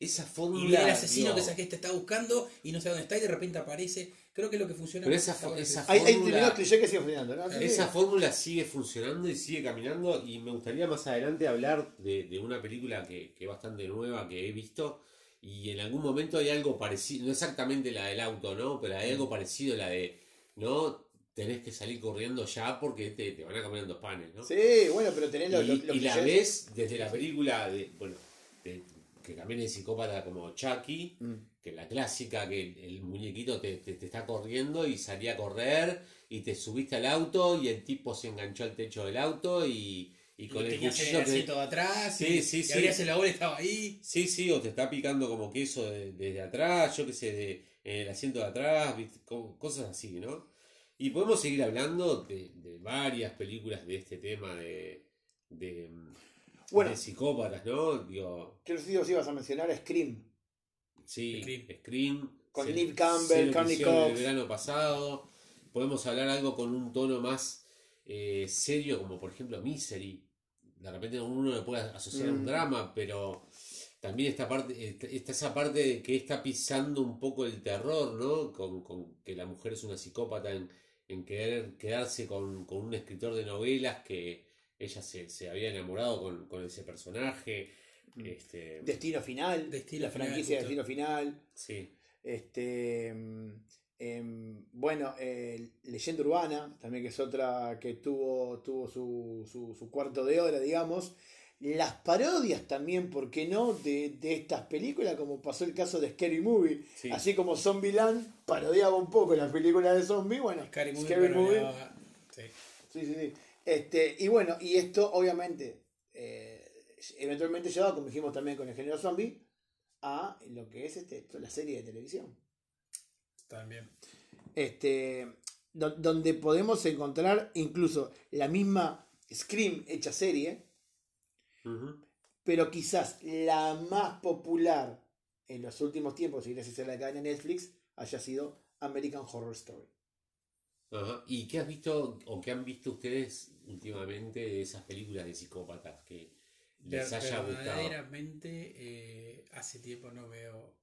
Speaker 2: Esa fórmula.
Speaker 3: y el asesino
Speaker 2: digo,
Speaker 3: que que te está buscando y no sabe dónde está y de repente aparece. Creo que es lo que funciona.
Speaker 2: Pero esa fo- esa
Speaker 3: es-
Speaker 1: Hay, hay
Speaker 2: fórmula-
Speaker 1: determinados clichés que siguen funcionando, ¿no? Sí.
Speaker 2: Esa fórmula sigue funcionando y sigue caminando. Y me gustaría más adelante hablar de, de una película que, que es bastante nueva que he visto. Y en algún momento hay algo parecido, no exactamente la del auto, ¿no? Pero hay algo parecido, la de, ¿no? Tenés que salir corriendo ya porque te, te van a cambiar en dos panes, ¿no?
Speaker 1: Sí, bueno, pero tenés los,
Speaker 2: y,
Speaker 1: los
Speaker 2: y la
Speaker 1: clichés.
Speaker 2: ves desde la película de, bueno, de- que también es psicópata como Chucky,
Speaker 1: Mm.
Speaker 2: que la clásica que el, el muñequito te, te- te está corriendo y salía a correr y te subiste al auto y el tipo se enganchó al techo del auto y, y
Speaker 3: y
Speaker 2: con el
Speaker 3: tenías
Speaker 2: cuchillo
Speaker 3: el asiento de atrás
Speaker 2: Sí,
Speaker 3: y,
Speaker 2: sí,
Speaker 3: y
Speaker 2: sí.
Speaker 3: el y estaba ahí.
Speaker 2: Sí, sí, o te está picando como queso de- desde atrás, yo qué sé, de, en el asiento de atrás, cosas así, ¿no? Y podemos seguir hablando de, de varias películas de este tema de, de,
Speaker 1: Bueno.
Speaker 2: de psicópatas, ¿no? Digo,
Speaker 1: si vos ibas a mencionar Scream.
Speaker 2: sí,
Speaker 3: Scream.
Speaker 2: Scream.
Speaker 1: Con
Speaker 2: se-
Speaker 1: Neve Campbell,
Speaker 2: hicieron
Speaker 1: Cox.
Speaker 2: El verano pasado. Podemos hablar algo con un tono más eh, serio, como por ejemplo Misery. De repente uno le puede asociar a un
Speaker 1: Mm.
Speaker 2: drama, pero también esta parte, está esa parte de que está pisando un poco el terror, ¿no? Con, con que la mujer es una psicópata en, en querer quedarse con, con un escritor de novelas que ella se, se había enamorado con, con ese personaje.
Speaker 1: Mm.
Speaker 2: Este,
Speaker 1: Destino Final.
Speaker 3: Destino
Speaker 1: la
Speaker 3: Final,
Speaker 1: franquicia de. Destino Final.
Speaker 2: sí.
Speaker 1: Este, mm, em, bueno, eh, Leyenda Urbana, también que es otra que tuvo, tuvo su, su, su cuarto de hora, digamos. Las parodias también, ¿por qué no? De, de estas películas, como pasó el caso de Scary Movie.
Speaker 2: Sí.
Speaker 1: Así como Zombieland parodiaba un poco las películas de zombies, bueno,
Speaker 3: Scary Movie.
Speaker 1: Scary
Speaker 3: pero
Speaker 1: Movie.
Speaker 3: no- sí.
Speaker 1: Sí, sí, sí. Este, y bueno, y esto obviamente, eh, eventualmente lleva, como dijimos también con el género zombie, a lo que es este, la serie de televisión.
Speaker 3: También.
Speaker 1: Este, do- donde podemos encontrar incluso la misma Scream hecha serie, pero quizás la más popular en los últimos tiempos, y gracias a la cadena Netflix, haya sido American Horror Story.
Speaker 2: Ajá. ¿Y qué has visto o qué han visto ustedes últimamente de esas películas de psicópatas que les haya gustado?
Speaker 3: Verdaderamente, eh, hace tiempo no veo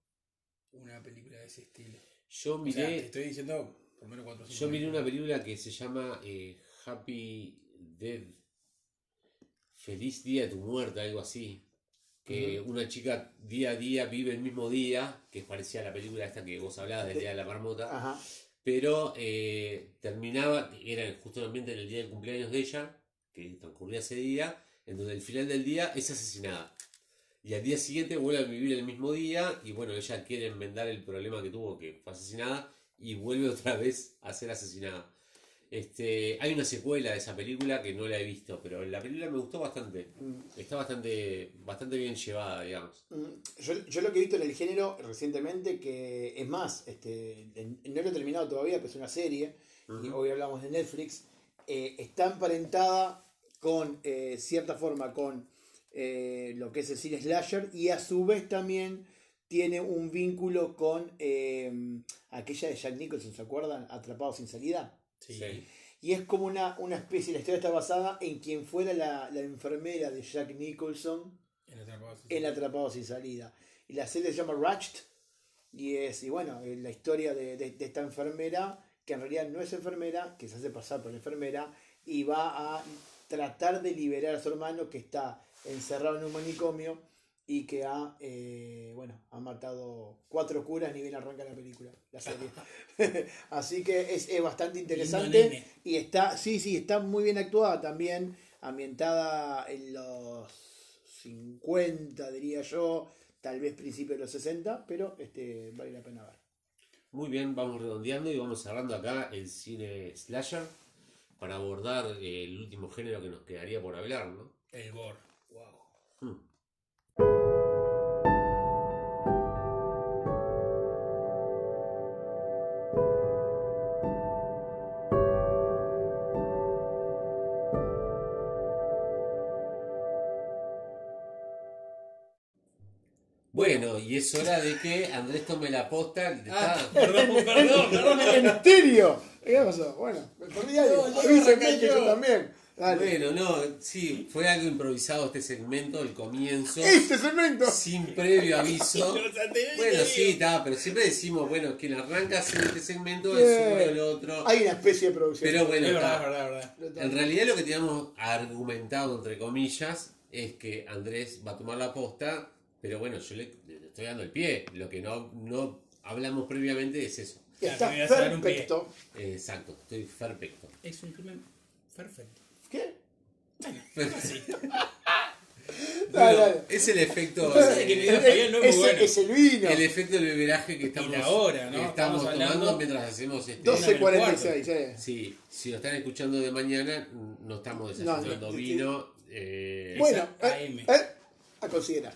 Speaker 3: una película de ese estilo.
Speaker 2: Yo
Speaker 3: O sea, te
Speaker 2: miré,
Speaker 3: estoy diciendo por menos cuatro
Speaker 2: yo miré una película que se llama eh, Happy Dead, Feliz Día de tu Muerte, algo así. Que una chica día a día vive el mismo día, que parecía la película esta que vos hablabas, del Día de la Marmota.
Speaker 1: Ajá.
Speaker 2: Pero eh, terminaba, era justamente en el día del cumpleaños de ella, que transcurría ese día, en donde al final del día es asesinada. Y al día siguiente vuelve a vivir el mismo día y bueno, ella quiere enmendar el problema que tuvo, que fue asesinada, y vuelve otra vez a ser asesinada. Este, hay una secuela de esa película que no la he visto, pero la película me gustó bastante.
Speaker 1: Mm.
Speaker 2: Está bastante, bastante bien llevada, digamos.
Speaker 1: Mm, Yo, yo lo que he visto en el género recientemente, que es más, este, no lo he terminado todavía, pero es una serie, y hoy hablamos de Netflix, eh, está emparentada con eh, cierta forma con eh, lo que es el cine slasher y a su vez también tiene un vínculo con eh, aquella de Jack Nicholson, ¿se acuerdan? Atrapado sin salida.
Speaker 3: Sí.
Speaker 2: Sí.
Speaker 1: Y es como una, una especie, la historia está basada en quien fuera la, la enfermera de Jack Nicholson
Speaker 3: En Atrapados.
Speaker 1: en Atrapado sin salida. Y la serie se llama Ratched y es, y bueno, la historia de, de- de esta enfermera que en realidad no es enfermera, que se hace pasar por enfermera y va a tratar de liberar a su hermano que está encerrado en un manicomio y que ha, eh, bueno, ha matado cuatro curas ni bien arranca la película, la serie. Así que es, es bastante interesante y está, sí, sí, está muy bien actuada también, ambientada en los 50, diría yo, tal vez principios de los 60, pero este vale la pena ver.
Speaker 2: Muy bien, vamos redondeando y vamos cerrando acá el cine slasher para abordar eh, el último género que nos quedaría por hablar, ¿no?
Speaker 3: El gore. Wow.
Speaker 2: Hmm. Es hora de que Andrés tome la posta.
Speaker 3: Ah,
Speaker 2: está-
Speaker 3: perdón, perdón, perdón.
Speaker 1: ¡En serio! ¿Qué pasó? Bueno, me algo.
Speaker 3: No, yo
Speaker 1: yo también. Dale.
Speaker 2: Bueno, no, sí, fue algo improvisado este segmento, el comienzo,
Speaker 1: Este segmento.
Speaker 2: sin previo aviso. Bueno, sí, está, pero siempre decimos, bueno, quien arranca sin este segmento es uno el otro.
Speaker 1: Hay una especie de producción.
Speaker 2: Pero bueno,
Speaker 3: verdad.
Speaker 2: En realidad lo que teníamos argumentado, entre comillas, es que Andrés va a tomar la posta, pero bueno, yo le estoy dando el pie. Lo que no, no hablamos previamente es eso.
Speaker 1: Está
Speaker 3: Ya, te voy a hacer un pie.
Speaker 1: perfecto.
Speaker 2: Exacto, estoy perfecto.
Speaker 3: Es un crimen perfecto.
Speaker 1: ¿Qué?
Speaker 3: Sí.
Speaker 1: Dale, dale.
Speaker 2: es el efecto,
Speaker 3: no es muy
Speaker 1: Ese
Speaker 3: bueno.
Speaker 1: es el vino.
Speaker 2: el efecto del beberaje que estamos,
Speaker 3: la hora, ¿no?
Speaker 2: que estamos
Speaker 3: Estamos
Speaker 2: tomando mientras hacemos este.
Speaker 1: 12.46, eh.
Speaker 2: Sí, si lo están escuchando de mañana, no estamos desayunando
Speaker 1: No, no,
Speaker 2: vino. eh,
Speaker 1: Bueno, eh, eh, a considerar.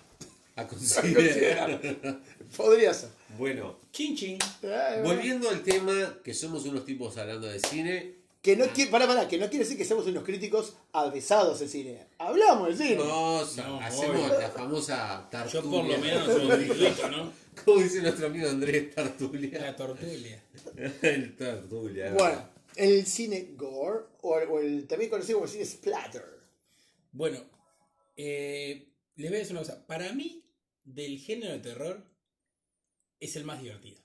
Speaker 2: A
Speaker 1: A
Speaker 2: considerar.
Speaker 1: Podría ser.
Speaker 2: bueno,
Speaker 3: Chin chin.
Speaker 1: Eh,
Speaker 2: volviendo al tema, que somos unos tipos hablando de cine.
Speaker 1: Que no, quiere, para, para, que no quiere decir que seamos unos críticos avesados del cine. Hablamos del cine.
Speaker 2: Nos
Speaker 3: No,
Speaker 2: hacemos la famosa tartulia.
Speaker 3: Yo por lo menos no soy un grito, ¿no?
Speaker 2: Como dice nuestro amigo Andrés, tartulia.
Speaker 3: La tortulia.
Speaker 2: el tartulia.
Speaker 1: Bueno, el cine gore, o, o el también conocido como el cine splatter.
Speaker 3: Bueno, eh, les voy a decir una cosa. Para mí, del género de terror, es el más divertido.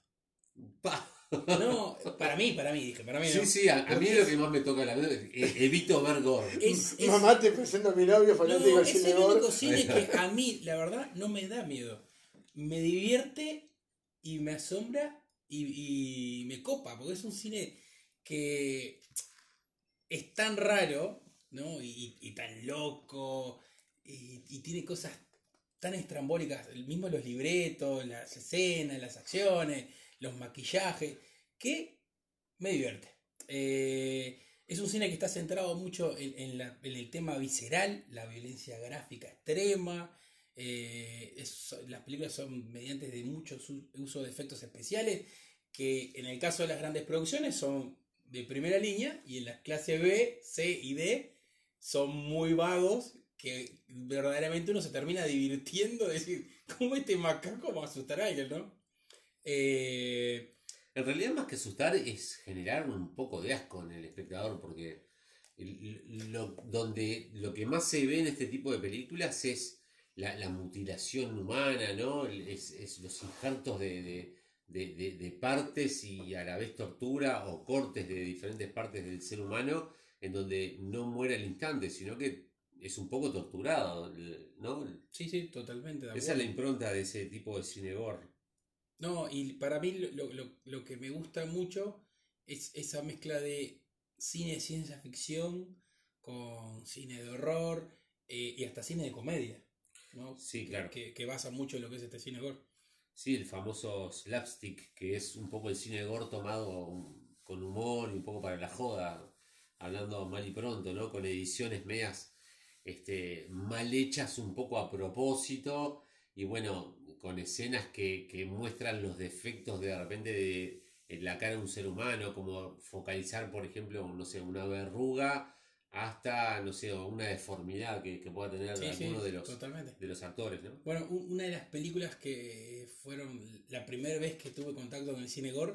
Speaker 2: Pa.
Speaker 3: No, para mí, para mí, dije, para mí no.
Speaker 2: Sí, sí, a, a mí es lo que más me toca la vida. Evito ver gore.
Speaker 3: Es, es-
Speaker 1: Mamá, te presento a mi novio fanático
Speaker 3: no, es el
Speaker 1: gore.
Speaker 3: único cine que a mí, la verdad, no me da miedo. Me divierte y me asombra y, y me copa, porque es un cine que es tan raro, ¿no? Y, y tan loco, y, y tiene cosas tan estrambólicas, el mismo los libretos, las escenas, las acciones, los maquillajes, que me divierte. Eh, es un cine que está centrado mucho en, en el tema visceral, la violencia gráfica extrema. eh, las películas son mediante de mucho uso de efectos especiales, que en el caso de las grandes producciones son de primera línea y en las clases B, C y D son muy vagos que verdaderamente uno se termina divirtiendo de decir, ¿cómo este macaco va a asustar a alguien, no? Eh,
Speaker 2: En realidad, más que asustar, es generar un poco de asco en el espectador, porque lo, donde lo que más se ve en este tipo de películas es la, la mutilación humana, ¿no? Es, los injertos de, de- de- de- de partes y a la vez tortura o cortes de diferentes partes del ser humano, en donde no muere al instante, sino que es un poco torturado, ¿no?
Speaker 3: sí, sí, totalmente. de
Speaker 2: Esa es la impronta de ese tipo de cine gore.
Speaker 3: No, y para mí lo, lo- lo que me gusta mucho es esa mezcla de cine de ciencia ficción con cine de horror eh, y hasta cine de comedia. ¿no?
Speaker 2: Sí,
Speaker 3: Que-
Speaker 2: claro.
Speaker 3: Que, que basa mucho en lo que es este cine gore.
Speaker 2: Sí, el famoso slapstick, que es un poco el cine gore tomado con humor y un poco para la joda, hablando mal y pronto, ¿no? Con ediciones medias este, mal hechas un poco a propósito y bueno, con escenas que, que muestran los defectos de, repente de la cara de un ser humano, como focalizar, por ejemplo, no sé, una verruga hasta, no sé, una deformidad que, que pueda tener
Speaker 3: Sí, sí,
Speaker 2: alguno de los,
Speaker 3: totalmente.
Speaker 2: de los actores, ¿no?
Speaker 3: Bueno, un- una de las películas que fueron la primera vez que tuve contacto con el cine gore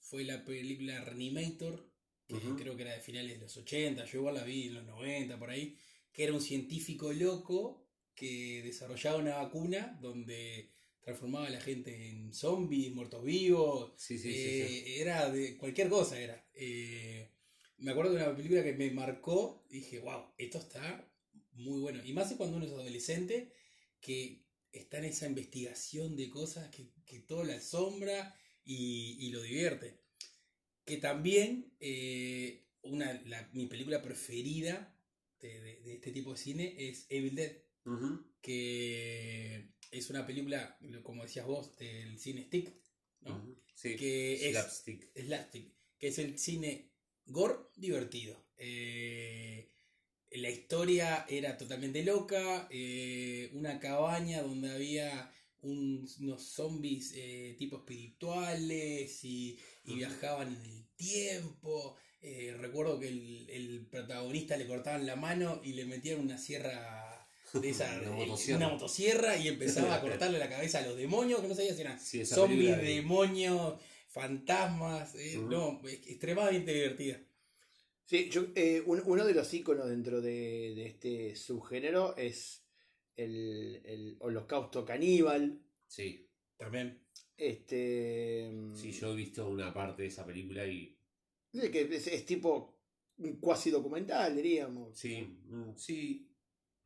Speaker 3: fue la película Reanimator, que creo que era de finales de los 80, yo igual la vi en los 90 por ahí, que era un científico loco que desarrollaba una vacuna donde transformaba a la gente en zombies, muertos vivos,
Speaker 2: Sí, sí, sí,
Speaker 3: eh,
Speaker 2: sí.
Speaker 3: era de cualquier cosa era. Eh, me acuerdo de una película que me marcó, dije, wow, esto está muy bueno. Y más cuando uno es adolescente, que está en esa investigación de cosas que, que todo la asombra y, y lo divierte. Que también, eh, una, la- mi película preferida de, de- de este tipo de cine es Evil Dead, que es una película, como decías vos, del cine stick, ¿no?
Speaker 2: sí.
Speaker 3: Que es-
Speaker 2: Slapstick.
Speaker 3: Slapstick, que es el cine gore divertido. Eh, la historia era totalmente loca, eh, una cabaña donde había un- unos zombies eh, tipo espirituales y, viajaban en el tiempo. Eh, recuerdo que el, el protagonista le cortaban la mano y le metían una sierra de esa,
Speaker 2: Una
Speaker 3: eh,
Speaker 2: motosierra.
Speaker 3: una motosierra y empezaba a cortarle la cabeza a los demonios, que no sabía si eran
Speaker 2: Sí,
Speaker 3: zombies,
Speaker 2: de-
Speaker 3: demonios, fantasmas. eh,
Speaker 2: Ujú.
Speaker 3: No, es extremadamente divertida.
Speaker 1: Sí, yo, eh, un- uno de los iconos dentro de, de este subgénero es el, el holocausto caníbal.
Speaker 2: Sí,
Speaker 3: También.
Speaker 1: Este.
Speaker 2: sí, yo he visto una parte de esa película y
Speaker 1: que es, es tipo un cuasi documental, diríamos.
Speaker 2: sí, mm, sí,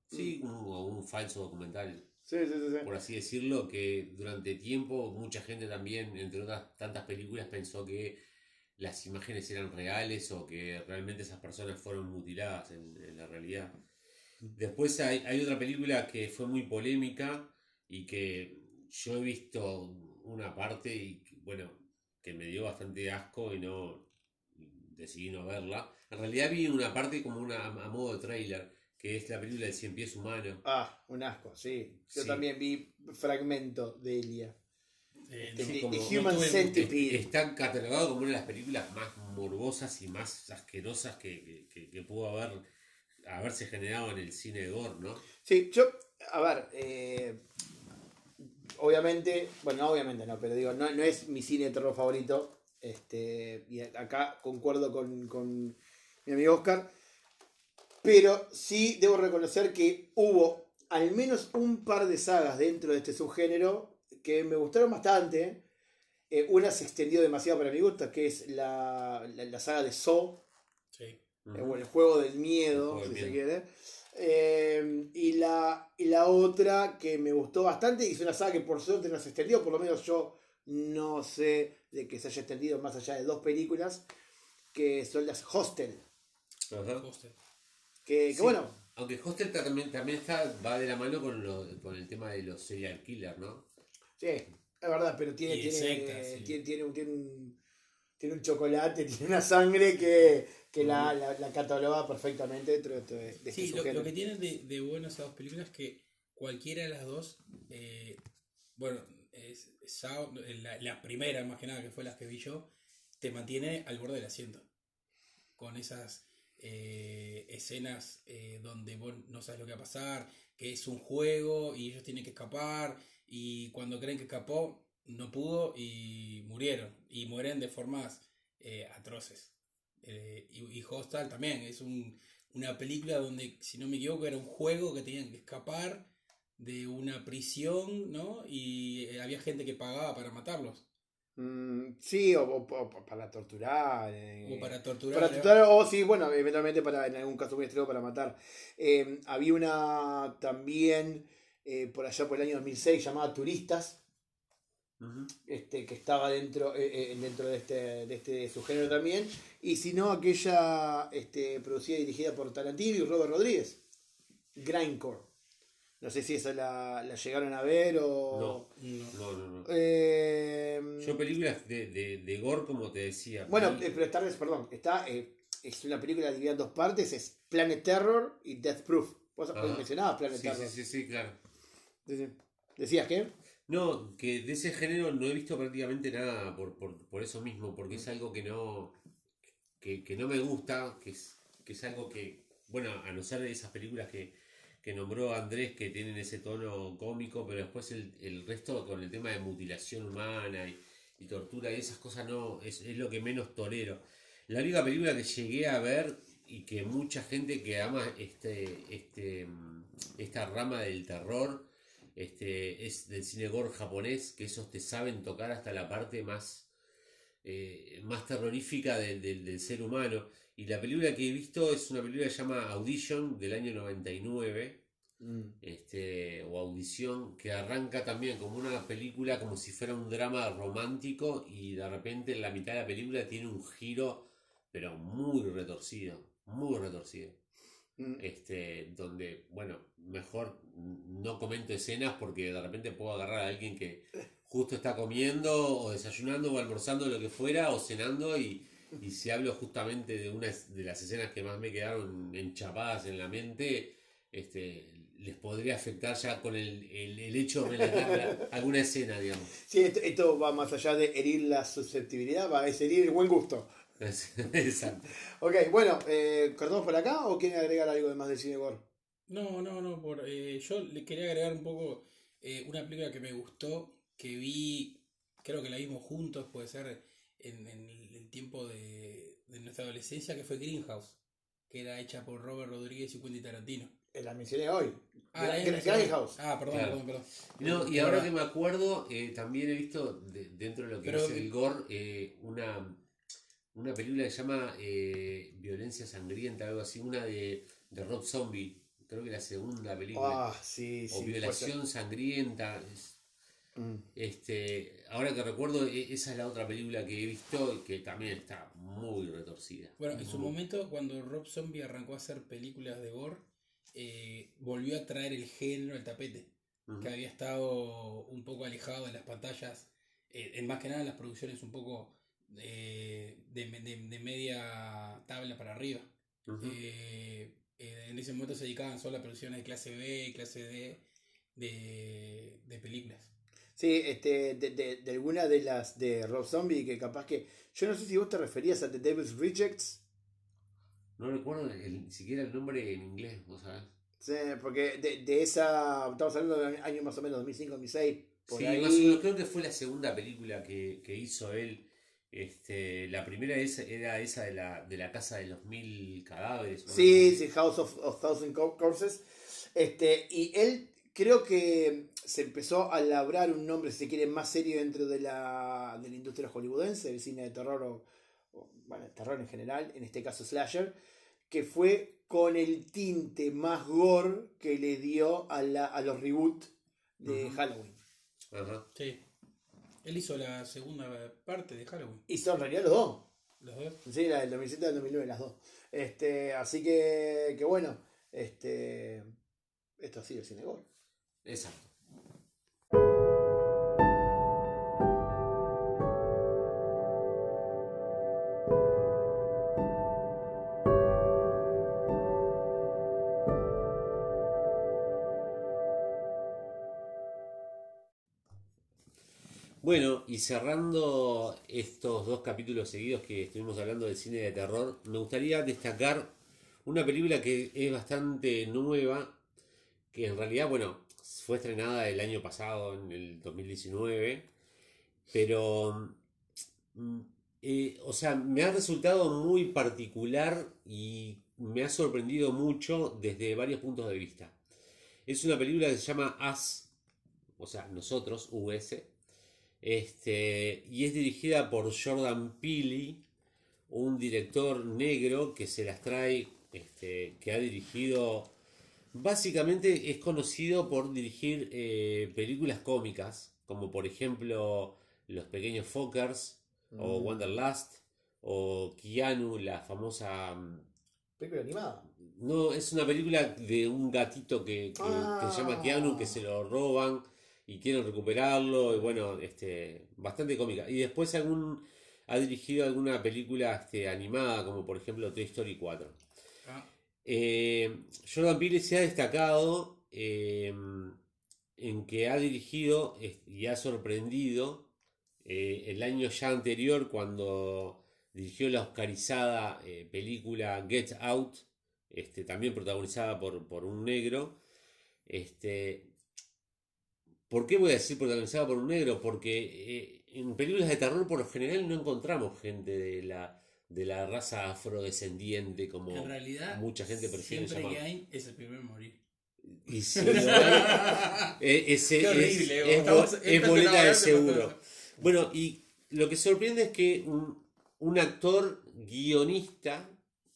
Speaker 2: sí, un, o un falso documental,
Speaker 1: Sí, sí, sí. sí.
Speaker 2: por así decirlo, que durante tiempo mucha gente también, entre otras tantas películas, pensó que las imágenes eran reales o que realmente esas personas fueron mutiladas en, en la realidad. Después hay, hay otra película que fue muy polémica y que yo he visto una parte y bueno, que me dio bastante asco y no decidí no verla. En realidad vi una parte como una a modo de trailer, que es la película de Cien Pies Humano.
Speaker 1: Ah, un asco, sí. Yo
Speaker 2: Sí.
Speaker 1: también vi fragmento de Elia.
Speaker 3: Eh,
Speaker 2: como-
Speaker 1: Human
Speaker 3: no
Speaker 1: Centipede.
Speaker 2: Está catalogado como una de las películas más morbosas y más asquerosas que, que- pudo haber haberse generado en el cine de gore, ¿no?
Speaker 1: Sí, yo, a ver, eh, obviamente, bueno, no obviamente no, pero digo, no, no es mi cine de terror favorito. Este, y acá concuerdo con, con mi amigo Oscar. Pero sí debo reconocer que hubo al menos un par de sagas dentro de este subgénero que me gustaron bastante. Eh, una se extendió demasiado para mi gusto, que es la, la, la saga de Saw.
Speaker 3: Sí.
Speaker 1: Eh, bueno, el juego del miedo,
Speaker 2: juego
Speaker 1: si
Speaker 2: del
Speaker 1: se quiere. Eh, y, la, y la otra que me gustó bastante, y es una saga que por suerte no se extendió, por lo menos yo no sé de que se haya extendido más allá de dos películas, que son las Hostel.
Speaker 2: Ajá.
Speaker 3: Hostel.
Speaker 1: Que, que
Speaker 2: Sí.
Speaker 1: bueno,
Speaker 2: Aunque Hostel ta- también, también está, va de la mano con, lo- con el tema de los serial killers, ¿no?
Speaker 1: sí, es verdad, pero tiene,
Speaker 3: Y
Speaker 1: tiene,
Speaker 3: sí.
Speaker 1: tiene, tiene un, tiene, un, tiene un chocolate, tiene una sangre que, que la, la, la cataloga perfectamente dentro de, este- de este
Speaker 3: Sí, lo, que tienen de, de bueno esas dos películas es que cualquiera de las dos, eh, bueno, es, Saw, la, primera más que nada que fue las que vi yo, te mantiene al borde del asiento. Con esas eh, escenas eh, donde vos no sabes lo que va a pasar, que es un juego y ellos tienen que escapar y cuando creen que escapó no pudo y murieron y mueren de formas eh, atroces. Y, y Hostal también es un, una película donde, si no me equivoco, era un juego que tenían que escapar de una prisión, ¿no? Y eh, había gente que pagaba para matarlos
Speaker 1: Mm, sí, o, o- o para torturar. eh,
Speaker 3: o para torturar.
Speaker 1: Para torturar, o sí, bueno, eventualmente para, en algún caso muy extremo, para matar. Eh, había una también eh, por allá por el año 2006 llamada Turistas, este, que estaba dentro, dentro de, este, de este subgénero también. Y si no, aquella este, producida y dirigida por Tarantino y Robert Rodríguez, Grindcore. No sé si esa la, la llegaron a ver o...
Speaker 2: No, no, no. no.
Speaker 1: Eh,
Speaker 2: Yo películas de, de, de gore, como te decía.
Speaker 1: Bueno, eh, pero esta vez, perdón, está, eh, es una película dividida en dos partes, es Planet Terror y Death Proof. Vos
Speaker 2: Ajá.
Speaker 1: mencionabas Planet
Speaker 2: sí,
Speaker 1: Terror.
Speaker 2: sí, sí, sí, claro.
Speaker 1: ¿Decías qué?
Speaker 2: No, que de ese género no he visto prácticamente nada por, por, por eso mismo, porque es algo que no que, que no me gusta, que es, que es algo que, bueno, a no ser de esas películas que, que nombró Andrés que tienen ese tono cómico, pero después el, el resto con el tema de mutilación humana y, y tortura y esas cosas no, es, es lo que menos tolero. La única película que llegué a ver y que mucha gente que ama este, este, esta rama del terror este, es del cine gore japonés, que esos te saben tocar hasta la parte más, eh, más terrorífica del, del- del ser humano. Y la película que he visto es una película que se llama Audition del año 99
Speaker 1: Mm.
Speaker 2: este, o audición, que arranca también como una película, como si fuera un drama romántico, y de repente en la mitad de la película tiene un giro, pero muy retorcido, muy retorcido.
Speaker 1: Mm.
Speaker 2: Este, donde, bueno, mejor no comento escenas porque de repente puedo agarrar a alguien que justo está comiendo, o desayunando, o almorzando, lo que fuera, o cenando, y, y si hablo justamente de una de las escenas que más me quedaron enchapadas en la mente, este, les podría afectar ya con el, el, el hecho de relatar la- alguna escena, digamos.
Speaker 1: Sí, esto, esto va más allá de herir la susceptibilidad, va a herir el buen gusto.
Speaker 2: Exacto.
Speaker 1: Ok, bueno, eh, ¿cortamos por acá o quieren agregar algo de más del cine gore?
Speaker 3: No, no, no. Por, eh, yo le quería agregar un poco eh, una película que me gustó, que vi, creo que la vimos juntos, puede ser en, en tiempo de, de nuestra adolescencia, que fue Greenhouse, que era hecha por Robert Rodríguez y Quentin Tarantino.
Speaker 1: La mencioné hoy.
Speaker 3: Ah, la
Speaker 1: Gra-
Speaker 3: misma
Speaker 1: Grindhouse.
Speaker 3: Ah, perdón,
Speaker 2: Claro.
Speaker 3: perdón, perdón.
Speaker 2: No, y ahora que me acuerdo, eh, también he visto de- dentro de lo que
Speaker 3: Pero-
Speaker 2: es el gore eh, una, una película que se llama eh, Violencia Sangrienta, algo así, una de, de Rob Zombie, creo que la segunda película,
Speaker 1: Ah, sí, sí.
Speaker 2: o Violación Sangrienta. es-.
Speaker 1: Mm.
Speaker 2: Este, ahora que recuerdo, e- esa es la otra película que he visto y que también está muy retorcida.
Speaker 3: Bueno, en su momento, cuando Rob Zombie arrancó a hacer películas de gore, eh, volvió a traer el género al tapete. Que había estado un poco alejado de las pantallas, eh, en más que nada en las producciones un poco eh, de, de- de media tabla para arriba. En ese momento se dedicaban solo a producciones de clase B y clase D de, de películas.
Speaker 1: Sí, este, de, de, de alguna de las de Rob Zombie, que capaz que. Yo no sé si vos te referías a The Devil's Rejects.
Speaker 2: No recuerdo ni siquiera el nombre en inglés, ¿vos sabés?
Speaker 1: Sí, porque de, de esa. Estamos hablando de años más o menos 2005-2006. Por
Speaker 2: sí,
Speaker 1: ahí.
Speaker 2: más o menos, creo que fue la segunda película que, que hizo él. Este, la primera es- era esa de la, de la casa de los mil cadáveres. ¿no?
Speaker 1: Sí, sí, House of, of Thousand Co- Corpses. Este, y él creo que se empezó a labrar un nombre, si se quiere, más serio dentro de la, de la industria hollywoodense, del cine de terror o, o, bueno, terror en general, en este caso slasher, que fue con el tinte más gore que le dio a, la, a los reboot de. Halloween.
Speaker 2: Ajá.
Speaker 3: Sí. Él hizo la segunda parte de Halloween.
Speaker 1: Y son en realidad los dos.
Speaker 3: Los dos.
Speaker 1: Sí, la del 2007 y del 2009, las dos. Este, así que, que bueno, este, esto ha sido el cine gore.
Speaker 2: Exacto. Bueno, y cerrando estos dos capítulos seguidos que estuvimos hablando del cine de terror, me gustaría destacar una película que es bastante nueva, que en realidad, bueno, fue estrenada el año pasado, en el 2019, pero, mm, eh, o sea, me ha resultado muy particular y me ha sorprendido mucho desde varios puntos de vista. Es una película que se llama Us, o sea, nosotros, US, este, y es dirigida por Jordan Peele, un director negro que se las trae, este, que ha dirigido, básicamente es conocido por dirigir eh, películas cómicas, como por ejemplo Los Pequeños Fockers, o. Wanderlust, o Keanu, la famosa... mm,
Speaker 1: Película animada.
Speaker 2: No, es una película de un gatito que, que- que se llama
Speaker 1: Ah.
Speaker 2: Keanu, que se lo roban y quieren recuperarlo, y bueno, este, bastante cómica. Y después algún, ha dirigido alguna película este, animada, como por ejemplo Toy Story 4. Eh, Jordan Peele se ha destacado eh, en que ha dirigido y ha sorprendido eh, el año ya anterior cuando dirigió la oscarizada eh, película Get Out, este, también protagonizada por, por un negro. Este, ¿Por qué voy a decir protagonizada por un negro? Porque en películas de terror por lo general no encontramos gente de la, de la raza afrodescendiente como
Speaker 3: En realidad,
Speaker 2: mucha gente prefiere
Speaker 3: siempre
Speaker 2: llamar.
Speaker 3: que hay es el primero en morir.
Speaker 2: Y si lo
Speaker 3: Qué
Speaker 2: es-
Speaker 3: horrible,
Speaker 2: es, es boleta de seguro.
Speaker 3: se
Speaker 2: Bueno, y lo que sorprende es que un, un actor guionista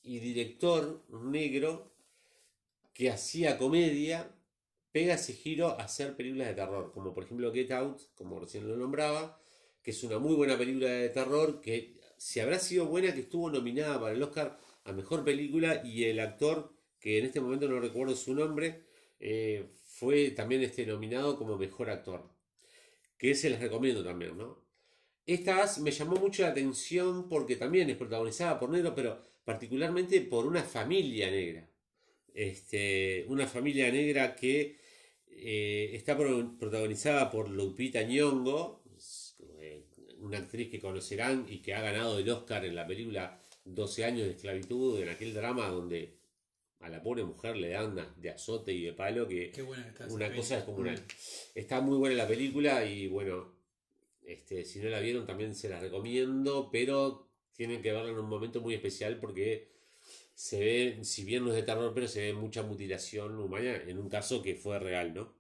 Speaker 2: y director negro que hacía comedia pega ese giro a hacer películas de terror, como por ejemplo Get Out, como recién lo nombraba, que es una muy buena película de terror, que si habrá sido buena, que estuvo nominada para el Oscar a Mejor Película y el actor, que en este momento no recuerdo su nombre, eh, fue también este, nominado como Mejor Actor, que se les recomiendo también, ¿no? Esta me llamó mucho la atención porque también es protagonizada por negro, pero particularmente por una familia negra. Este, una familia negra que eh, está pro- protagonizada por Lupita Nyong'o, una actriz que conocerán y que ha ganado el Oscar en la película 12 años de esclavitud, en aquel drama donde a la pobre mujer le dan de azote y de palo que
Speaker 3: Qué buena que está
Speaker 2: una cosa descomunal. Está muy buena la película y bueno, este, si no la vieron también se la recomiendo, pero tienen que verla en un momento muy especial porque se ve, si bien no es de terror, pero se ve mucha mutilación humana en un caso que fue real, ¿no?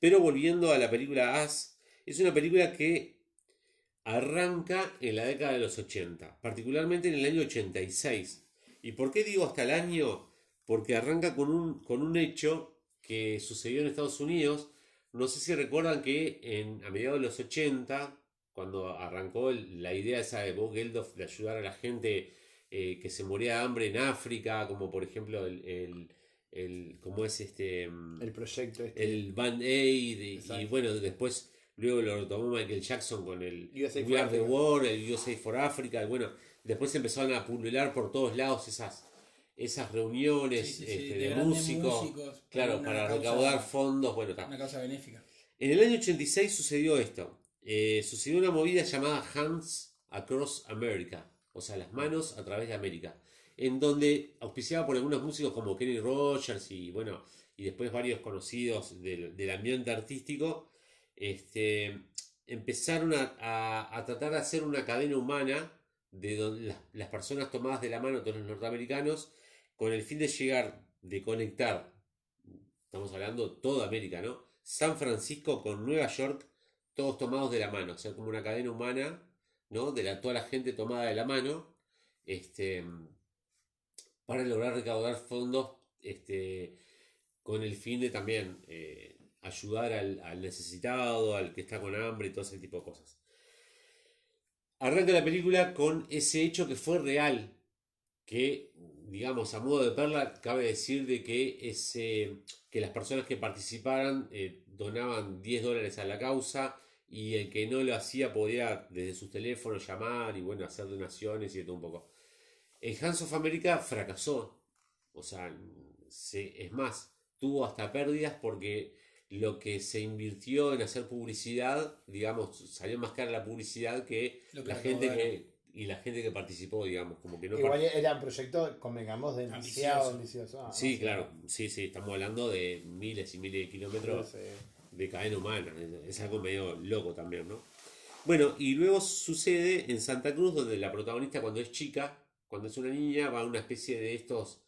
Speaker 2: Pero volviendo a la película As, es una película que arranca en la década de los 80, particularmente en el año 86. ¿Y por qué digo hasta el año? Porque arranca con un, con un hecho que sucedió en Estados Unidos. No sé si recuerdan que en, a mediados de los 80, cuando arrancó el- la idea esa de Bob Geldof de ayudar a la gente eh, que se moría de hambre en África, como por ejemplo el, el, el- ¿cómo es este?
Speaker 1: El proyecto este.
Speaker 2: el Band Aid y, bueno, después luego lo tomó Michael Jackson con el
Speaker 1: USA
Speaker 2: We Are the. World, el USA for Africa, y bueno, después empezaron a pulular por todos lados esas, esas reuniones
Speaker 3: Sí, sí, sí,
Speaker 2: este,
Speaker 3: de
Speaker 2: de,
Speaker 3: grandes
Speaker 2: músicos,
Speaker 3: músicos,
Speaker 2: claro, para
Speaker 3: causa-
Speaker 2: recaudar fondos, bueno.
Speaker 3: Una causa benéfica.
Speaker 2: En el año 86 sucedió esto. Eh, sucedió una movida llamada Hands Across America, o sea, las manos a través de América, en donde auspiciaba por algunos músicos como Kenny Rogers y bueno, y después varios conocidos del, del ambiente artístico, este, empezaron a, a- tratar de hacer una cadena humana de donde las, las personas tomadas de la mano, todos los norteamericanos, con el fin de llegar, de conectar, estamos hablando toda América, ¿no? San Francisco con Nueva York, todos tomados de la mano, o sea, como una cadena humana, ¿no? De la, toda la gente tomada de la mano, este, para lograr recaudar fondos, este, con el fin de también eh, ayudar al, necesitado, al que está con hambre y todo ese tipo de cosas. Arranca la película con ese hecho que fue real, que, digamos, a modo de perla, cabe decir de que, ese, que las personas que participaran eh, donaban 10 dólares a la causa y el que no lo hacía podía desde sus teléfonos llamar y bueno, hacer donaciones y todo un poco. El Hands of America fracasó, o sea, se- es más, tuvo hasta pérdidas porque lo que se invirtió en hacer publicidad, digamos, salió más cara la publicidad que la gente que y la gente que participó, digamos, como que no
Speaker 1: Igual era un proyecto, convengamos, demasiado
Speaker 3: Ambicioso.
Speaker 1: ambicioso. Ah,
Speaker 2: Sí,
Speaker 1: no sé.
Speaker 2: claro, sí, sí, estamos hablando de miles y miles de kilómetros de cadena humana, es- es algo medio loco también, ¿no? Bueno, y luego sucede en Santa Cruz, donde la protagonista cuando es chica, cuando es una niña, va a una especie de estos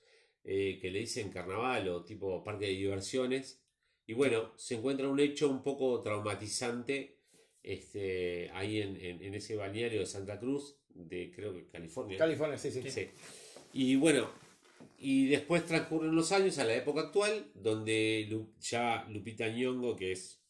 Speaker 2: eh, que le dicen carnaval o tipo parque de diversiones, y bueno, se encuentra un hecho un poco traumatizante este, ahí en, en- en ese balneario de Santa Cruz, de creo que California.
Speaker 1: California, sí, sí.
Speaker 2: Sí. Y bueno, y después transcurren los años a la época actual, donde Lu- ya Lupita Nyong'o, que es,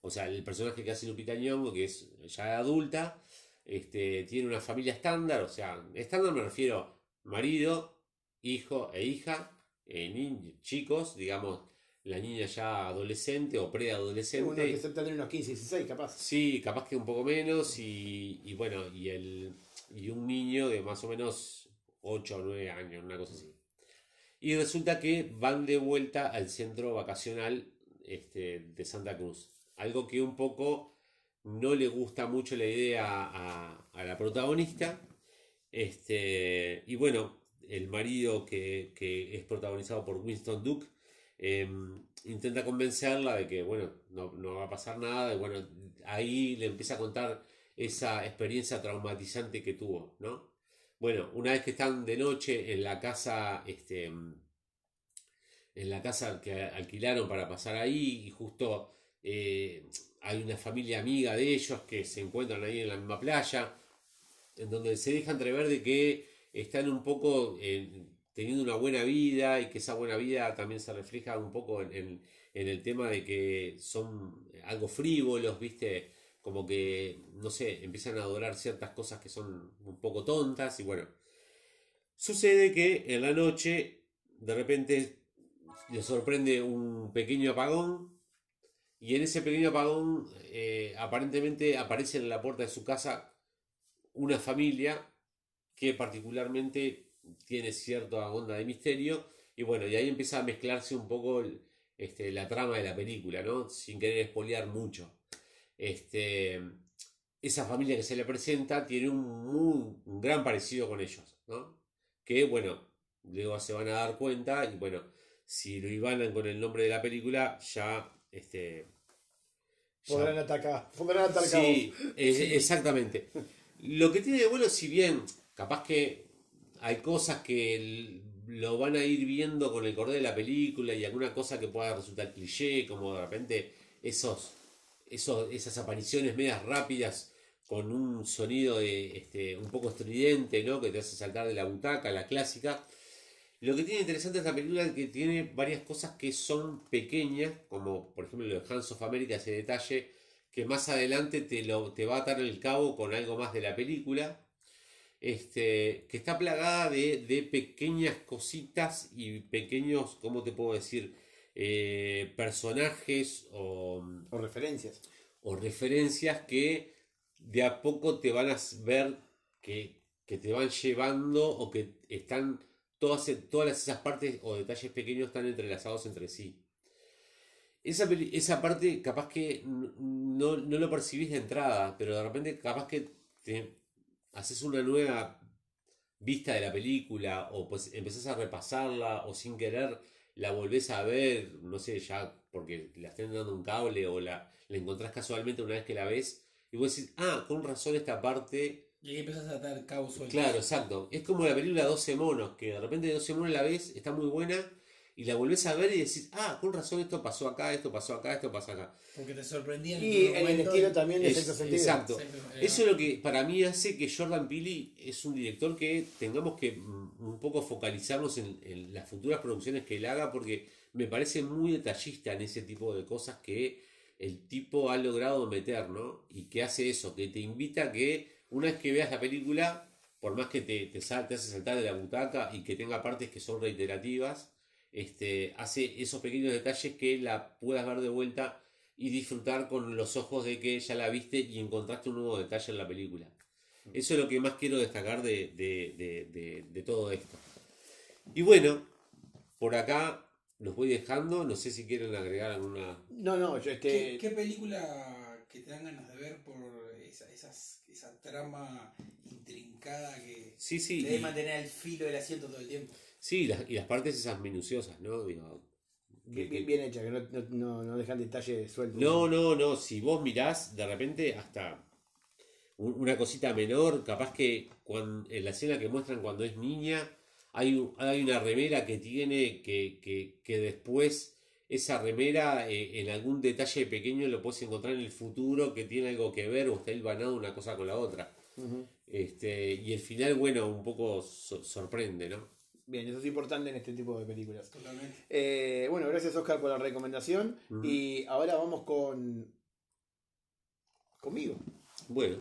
Speaker 2: o sea, el personaje que hace Lupita Nyong'o, que es ya adulta, este, tiene una familia estándar, o sea, estándar me refiero marido, hijo e hija, eh, ni- chicos, digamos, la niña ya adolescente o
Speaker 1: Uno
Speaker 2: preadolescente.
Speaker 1: que se tendría unos 15, 16, capaz.
Speaker 2: Sí, capaz que un poco menos y, y bueno, y el y un niño de más o menos 8 o 9 años, una cosa así. Y resulta que van de vuelta al centro vacacional este, de Santa Cruz. Algo que un poco no le gusta mucho la idea a, a la protagonista. Este, y bueno, el marido que, que es protagonizado por Winston Duke em, intenta convencerla de que, bueno, no, no va a pasar nada, y bueno, ahí le empieza a contar esa experiencia traumatizante que tuvo, ¿no? Bueno, una vez que están de noche en la casa, este, en la casa que alquilaron para pasar ahí y justo eh, hay una familia amiga de ellos que se encuentran ahí en la misma playa, en donde se deja entrever de que están un poco eh, teniendo una buena vida y que esa buena vida también se refleja un poco en, en- en el tema de que son algo frívolos, ¿viste? Como que, no sé, empiezan a adorar ciertas cosas que son un poco tontas y bueno. Sucede que en la noche de repente le sorprende un pequeño apagón y en ese pequeño apagón eh, aparentemente aparece en la puerta de su casa una familia que particularmente tiene cierta onda de misterio y bueno, y ahí empieza a mezclarse un poco este, la trama de la película, ¿no? Sin querer espolear mucho. Este, esa familia que se le presenta tiene un, muy, un gran parecido con ellos, ¿no? Que bueno, luego se van a dar cuenta y bueno, si lo ibanan con el nombre de la película, ya este ya-
Speaker 1: Podrán atacar. Podrán atacar.
Speaker 2: Sí, exactamente. Lo que tiene de bueno, si bien capaz que hay cosas que lo van a ir viendo con el cordel de la película y alguna cosa que pueda resultar cliché, como de repente esos, esos, esas apariciones medias rápidas con un sonido de, este, un poco estridente, ¿no? Que te hace saltar de la butaca, la clásica. Lo que tiene interesante esta película es que tiene varias cosas que son pequeñas, como por ejemplo lo de Hands of America, ese detalle que más adelante te, lo, te va a atar el cabo con algo más de la película, este, que está plagada de, de pequeñas cositas y pequeños, ¿cómo te puedo decir? Eh, personajes o,
Speaker 1: O referencias.
Speaker 2: o referencias que de a poco te van a ver que, que te van llevando o que están todas, todas esas partes o detalles pequeños están entrelazados entre sí. Esa, esa parte capaz que no, no lo percibís de entrada, pero de repente capaz que te haces una nueva vista de la película o pues empezás a repasarla o sin querer la volvés a ver, no sé, ya porque la estén dando un cable o la, la encontrás casualmente una vez que la ves y vos decís, ah, con razón esta parte
Speaker 3: Y ahí empezás a cabos sueltos.
Speaker 2: Claro, exacto. Es como la película 12 monos, que de repente 12 monos la ves, está muy buena, y la volvés a ver y decís, ah, con razón esto pasó acá, esto pasó acá, esto pasó acá.
Speaker 3: Porque te sorprendían
Speaker 1: Y en el estilo también de
Speaker 2: Es-
Speaker 1: sexto sentido.
Speaker 2: exacto. Eso es lo que para mí hace que Jordan Peele es un director que tengamos que mm, un poco focalizarnos en, en las futuras producciones que él haga, porque me parece muy detallista en ese tipo de cosas que el tipo ha logrado meter, ¿no? Y que hace eso, que te invita a que una vez que veas la película, por más que te, te, sal- te hace saltar de la butaca y que tenga partes que son reiterativas, este, hace esos pequeños detalles que la puedas ver de vuelta y disfrutar con los ojos de que ya la viste y encontraste un nuevo detalle en la película. Eso es lo que más quiero destacar de, de- de- de- de todo esto. Y bueno, por acá los voy dejando. No sé si quieren agregar alguna.
Speaker 1: No, no, yo
Speaker 3: ¿Qué,
Speaker 1: este.
Speaker 3: qué película que te dan ganas de ver por esa, esas- esa trama intrincada que
Speaker 2: Sí, sí.
Speaker 3: te debe
Speaker 2: y-
Speaker 3: mantener el filo del asiento todo el tiempo?
Speaker 2: Sí, las- y las partes esas minuciosas, ¿no? Digo, que-
Speaker 1: Bien, bien hecha, que no, no, no- dejan detalles sueltos.
Speaker 2: No, no, no. Si vos mirás, de repente hasta un- una cosita menor, capaz que cuan- en la escena que muestran cuando es niña, hay, un- hay una remera que tiene que, que, que después esa remera eh, en algún detalle pequeño lo puedes encontrar en el futuro que tiene algo que ver o está hilvanado una cosa con la otra. Este, y el final, bueno, un poco so- sorprende, ¿no?
Speaker 1: Bien, eso es importante en este tipo de películas.
Speaker 3: Totalmente.
Speaker 1: Eh, bueno, gracias Oscar por la recomendación.
Speaker 2: Ujú.
Speaker 1: Y ahora vamos con. conmigo.
Speaker 2: Bueno,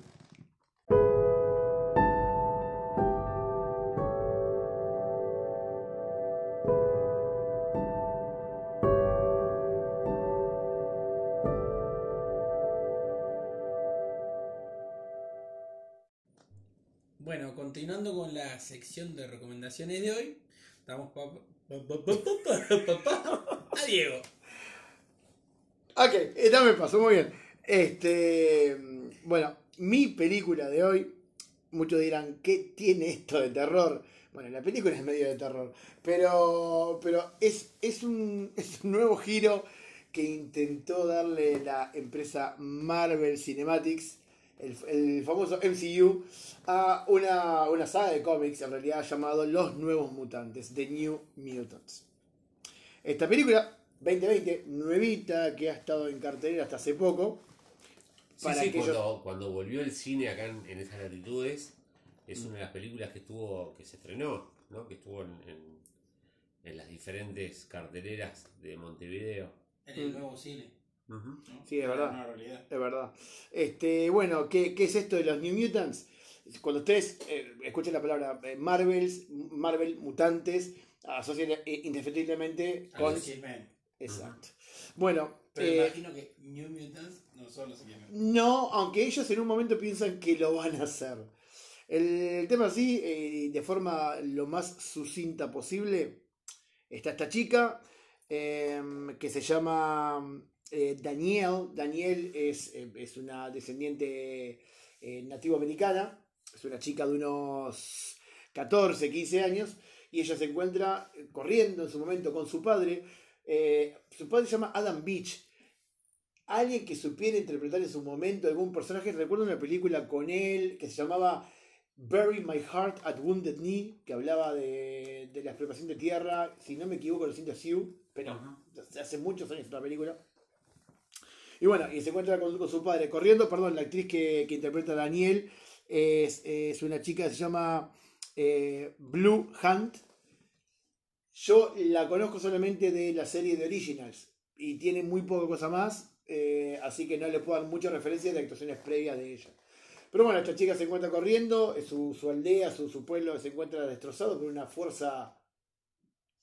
Speaker 3: sección de recomendaciones de hoy, pa- a Diego.
Speaker 1: Ok, esta me pasó muy bien. Este. Bueno, mi película de hoy. Muchos dirán, ¿qué tiene esto de terror? Bueno, la película es medio de terror, pero, pero es, es, un, es un nuevo giro que intentó darle la empresa Marvel Cinematics, el, el famoso MCU, a una, una saga de cómics en realidad llamado Los Nuevos Mutantes, The New Mutants. Esta película, 2020, nuevita, que ha estado en cartelera hasta hace poco.
Speaker 2: Sí,
Speaker 1: para
Speaker 2: sí,
Speaker 1: aquellos-
Speaker 2: cuando, cuando volvió el cine acá en, en esas latitudes, es una de las películas que estuvo, que se estrenó, ¿no? Que estuvo en, en- en las diferentes carteleras de Montevideo.
Speaker 3: En el nuevo cine.
Speaker 1: Sí, es verdad. Es verdad. Este, bueno, ¿qué, qué es esto de los New Mutants? Cuando ustedes eh, escuchen la palabra eh, Marvels, Marvel, mutantes, asocian eh, indefectiblemente con... Exacto. Bueno,
Speaker 3: Pero
Speaker 1: eh,
Speaker 3: imagino que New Mutants no son los X-Men.
Speaker 1: no, aunque ellos en un momento piensan que lo van a hacer. El, tema así, eh, de forma lo más sucinta posible, está esta chica eh, que se llama eh, Danielle. Danielle es, eh, es una descendiente eh, nativo-americana, es una chica de unos 14, 15 años, y ella se encuentra eh, corriendo en su momento con su padre. Eh, su padre se llama Adam Beach, alguien que supiera interpretar en su momento algún personaje. Recuerdo una película con él que se llamaba Bury My Heart at Wounded Knee, que hablaba de, de la explotación de tierra, si no me equivoco, lo siento Sioux, pero hace muchos años esta película. Y bueno, y se encuentra con, su padre corriendo, perdón, la actriz que, que interpreta a Daniel es, es una chica que se llama eh, Blue Hunt. Yo la conozco solamente de la serie de Originals y tiene muy poca cosa más, eh, así que no le puedo dar mucha referencia de actuaciones previas de ella. Pero bueno, esta chica se encuentra corriendo, su, su aldea, su, su pueblo se encuentra destrozado por una fuerza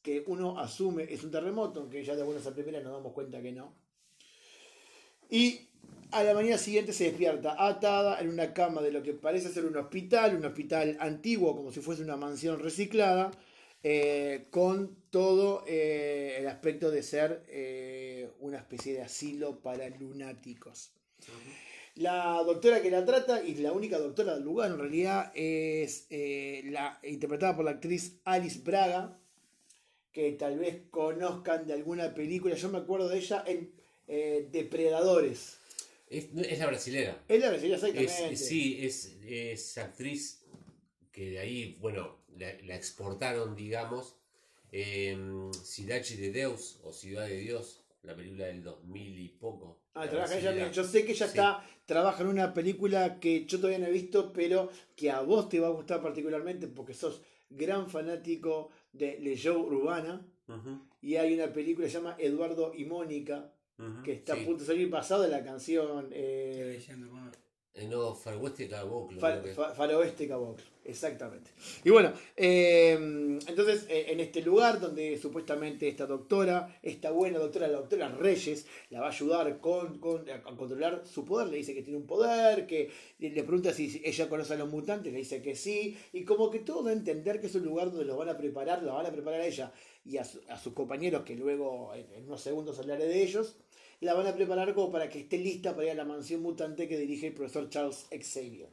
Speaker 1: que uno asume es un terremoto, aunque ya de buenas a primeras nos damos cuenta que no. Y a la mañana siguiente se despierta atada en una cama de lo que parece ser un hospital, un hospital antiguo, como si fuese una mansión reciclada, eh, con todo eh, el aspecto de ser eh, una especie de asilo para lunáticos. La doctora que la trata, y la única doctora del lugar en realidad, es la interpretada por la actriz Alice Braga, que tal vez conozcan de alguna película. Yo me acuerdo de ella eh, Depredadores.
Speaker 2: Es, es la brasilera.
Speaker 1: Es la
Speaker 2: Es,
Speaker 1: exactamente.
Speaker 2: sí, es, es actriz que de ahí, bueno, la, la exportaron, digamos, Cidade de Deus o Ciudad de Dios, la película del 2000 y poco.
Speaker 1: Ah, trabaja ella
Speaker 2: brasilera.
Speaker 1: Yo sé que ella
Speaker 2: Sí.
Speaker 1: está, trabaja en una película que yo todavía no he visto, pero que a vos te va a gustar particularmente porque sos gran fanático de Leyó Urbana.
Speaker 2: Ujú,
Speaker 1: Y hay una película que se llama Eduardo y Mónica, que está
Speaker 2: sí.
Speaker 1: a punto de salir basada en la canción eh.
Speaker 2: Eh, no, Far West Caboclo.
Speaker 1: Fa-
Speaker 2: creo que-
Speaker 1: Fa- Faroeste Caboclo, exactamente. Y bueno, eh, entonces eh, en este lugar donde supuestamente esta doctora, esta buena doctora, la doctora Reyes, la va a ayudar con, con- a controlar su poder, le dice que tiene un poder, que le le pregunta si si ella conoce a los mutantes, le dice que sí, y como que todo da a entender que es un lugar donde los van a preparar, la van a preparar a ella y a, su- a sus compañeros, que luego en, en unos segundos hablaré de ellos, la van a preparar como para que esté lista para ir a la mansión mutante que dirige el profesor Charles Xavier.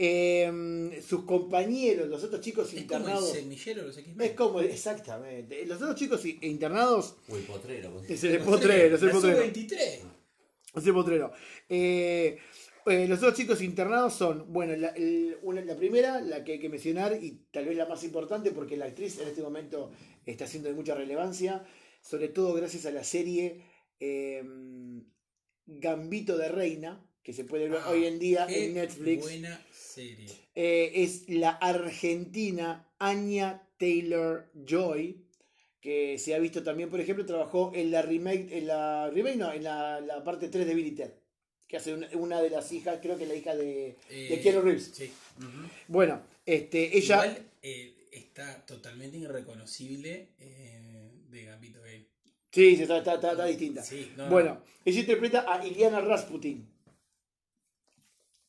Speaker 1: Eh, sus compañeros, los otros chicos
Speaker 3: Es como el
Speaker 1: internados.
Speaker 3: semillero los.
Speaker 1: Es como, exactamente. Los otros chicos internados.
Speaker 2: O el potrero.
Speaker 1: Es el potrero, es el potrero.
Speaker 3: sub-23.
Speaker 1: Es el potrero. Eh, eh, los otros chicos internados son, bueno, la, el- una- la primera, la que hay que mencionar, y tal vez la más importante, porque la actriz en este momento está siendo de mucha relevancia, sobre todo gracias a la serie eh, Gambito de Reina, que se puede ver
Speaker 3: Ah,
Speaker 1: hoy en día en Netflix.
Speaker 3: Buena serie.
Speaker 1: Eh, es la argentina Anya Taylor Joy, que se ha visto también, por ejemplo, trabajó en la remake, en la remake, no, en la, la parte 3 de Billy Ted, que hace una, una de las hijas, creo que la hija de, de
Speaker 3: Eh,
Speaker 1: Keanu Reeves.
Speaker 3: Sí.
Speaker 1: Bueno, este, ella,
Speaker 3: Igual eh, está totalmente irreconocible eh, de Gambito Game.
Speaker 1: sí, está, está, está- está distinta.
Speaker 3: Sí, no, no.
Speaker 1: Bueno, ella interpreta a Iliana Rasputin.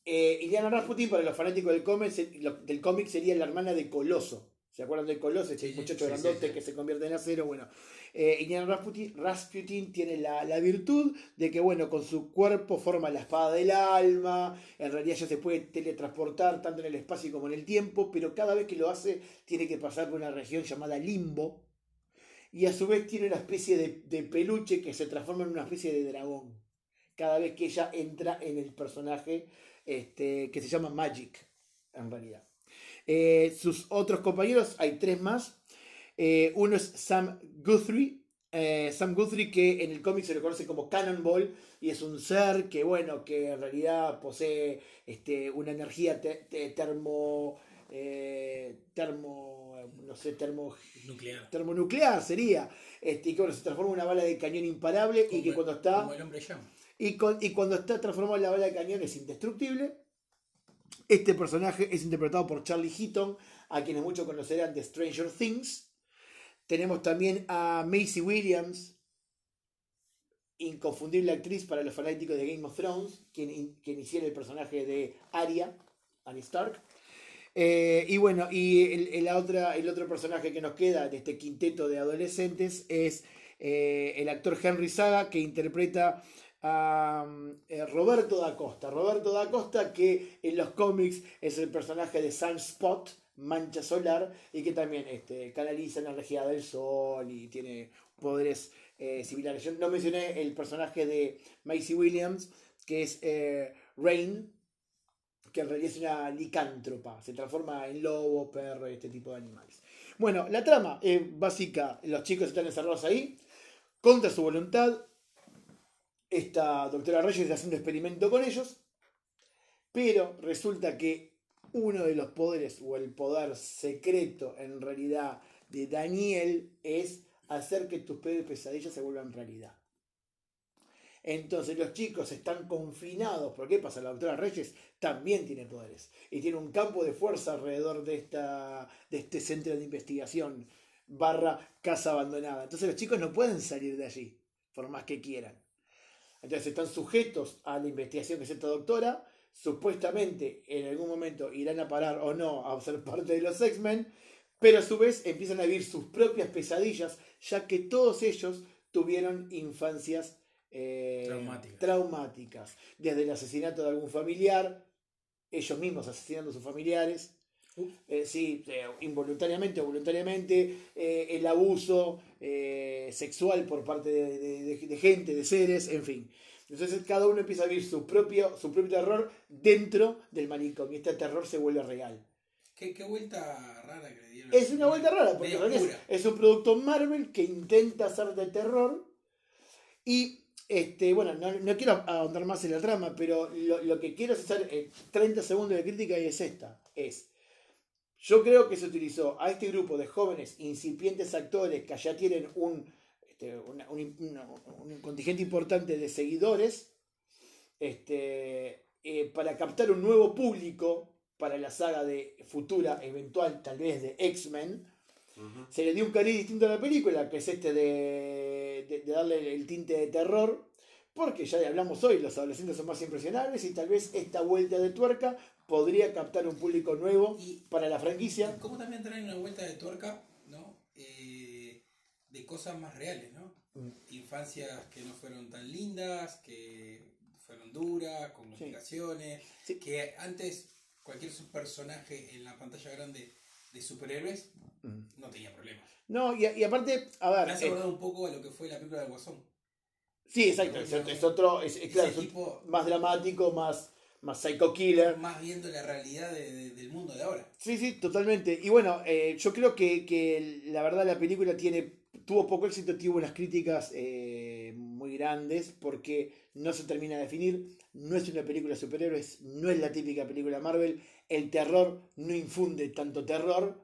Speaker 1: Eh, Iliana Rasputin, para los fanáticos del cómic, del cómic sería la hermana de Coloso. ¿Se acuerdan del Coloso? Ese
Speaker 3: Sí,
Speaker 1: muchacho
Speaker 2: sí,
Speaker 1: grandote
Speaker 2: sí,
Speaker 1: que se convierte en acero. Bueno, eh, Ilya Rasputin, Rasputin tiene la, la virtud de que, bueno, con su cuerpo forma la espada del alma. En realidad ya se puede teletransportar tanto en el espacio como en el tiempo, pero cada vez que lo hace tiene que pasar por una región llamada limbo. Y a su vez tiene una especie de, de peluche que se transforma en una especie de dragón. Cada vez que ella entra en el personaje este, que se llama Magic, en realidad. Eh, sus otros compañeros, hay tres más. Eh, uno es Sam Guthrie. eh, Sam Guthrie que en el cómic se le conoce como Cannonball y es un ser que, bueno, que en realidad posee este, una energía te- te- termo... termo... no sé, termo
Speaker 3: Nuclear.
Speaker 1: termonuclear sería, este, y que bueno, se transforma en una bala de cañón imparable y que cuando está
Speaker 3: Como el hombre llama.
Speaker 1: y, con- y cuando está transformado en la bala de cañón es indestructible. Este personaje es interpretado por Charlie Heaton, a quienes muchos conocerán de Stranger Things. Tenemos también a Macy Williams, inconfundible actriz para los fanáticos de Game of Thrones, quien, quien hiciera el personaje de Arya, Arya Stark. Eh, y bueno, y el, otra, el otro personaje que nos queda de este quinteto de adolescentes es eh, el actor Henry Saga, que interpreta a mm, eh, Roberto da Costa. Roberto da Costa, que en los cómics es el personaje de Sunspot, Mancha Solar, y que también este, canaliza energía del sol y tiene poderes eh, similares. Yo no mencioné el personaje de Macy Williams, que es eh, Rain, que en realidad es una licántropa, se transforma en lobo, perro, este tipo de animales. Bueno, la trama es básica, los chicos están encerrados ahí, contra su voluntad, esta doctora Reyes está haciendo experimento con ellos, pero resulta que uno de los poderes o el poder secreto en realidad de Daniel es hacer que tus pesadillas se vuelvan realidad. Entonces los chicos están confinados. ¿Por qué pasa? La doctora Reyes también tiene poderes. Y tiene un campo de fuerza alrededor de, esta, de este centro de investigación barra casa abandonada. Entonces los chicos no pueden salir de allí, por más que quieran. Entonces están sujetos a la investigación que hace esta doctora. Supuestamente en algún momento irán a parar o no a ser parte de los X-Men. Pero a su vez empiezan a vivir sus propias pesadillas, ya que todos ellos tuvieron infancias eh,
Speaker 3: Traumáticas.
Speaker 1: traumáticas. Desde el asesinato de algún familiar, ellos mismos asesinando a sus familiares, eh, sí, eh, involuntariamente o voluntariamente, el abuso eh, sexual por parte de, de- de- de gente, de seres, en fin. Entonces cada uno empieza a vivir su propio, su propio terror dentro del manicomio. Este terror se vuelve real.
Speaker 3: ¿Qué, qué vuelta rara que le dieron.
Speaker 1: Es una vuelta rara, porque es, es un producto Marvel que intenta hacer de terror. Y, este, bueno, no, no quiero ahondar más en la trama, pero lo, lo que quiero es hacer eh, 30 segundos de crítica y es esta. Es, yo creo que se utilizó a este grupo de jóvenes incipientes actores que ya tienen un, este, una- un, una- un contingente importante de seguidores este, eh, para captar un nuevo público para la saga de futura, eventual, tal vez de X-Men. Se le dio un cariz distinto a la película, que es este de, de- de darle el tinte de terror, porque ya hablamos hoy, los adolescentes son más impresionables y tal vez esta vuelta de tuerca podría captar un público nuevo
Speaker 3: Y-
Speaker 1: para la franquicia.
Speaker 3: ¿Cómo también traen una vuelta de tuerca, ¿no? Eh, de cosas más reales, ¿no?
Speaker 1: Mm.
Speaker 3: Infancias que no fueron tan lindas, que fueron duras, con complicaciones,
Speaker 1: Sí.
Speaker 3: que antes cualquier personaje en la pantalla grande de superhéroes
Speaker 1: Mm.
Speaker 3: no tenía problemas.
Speaker 1: No, y, y aparte, a
Speaker 3: Me
Speaker 1: ver.
Speaker 3: hace
Speaker 1: eh,
Speaker 3: acordar un poco a lo que fue la película de Guasón.
Speaker 1: sí, exacto, es, es otro, es, es claro,
Speaker 3: Ese
Speaker 1: es un-
Speaker 3: tipo
Speaker 1: más dramático, más, más psycho killer.
Speaker 3: más viendo la realidad de- de- del mundo de ahora.
Speaker 1: Sí, sí, totalmente. Y bueno, eh, yo creo que, que la verdad la película tiene tuvo poco éxito, tuvo unas críticas eh, muy grandes porque no se termina de definir, no es una película de superhéroes, no es la típica película Marvel, el terror no infunde tanto terror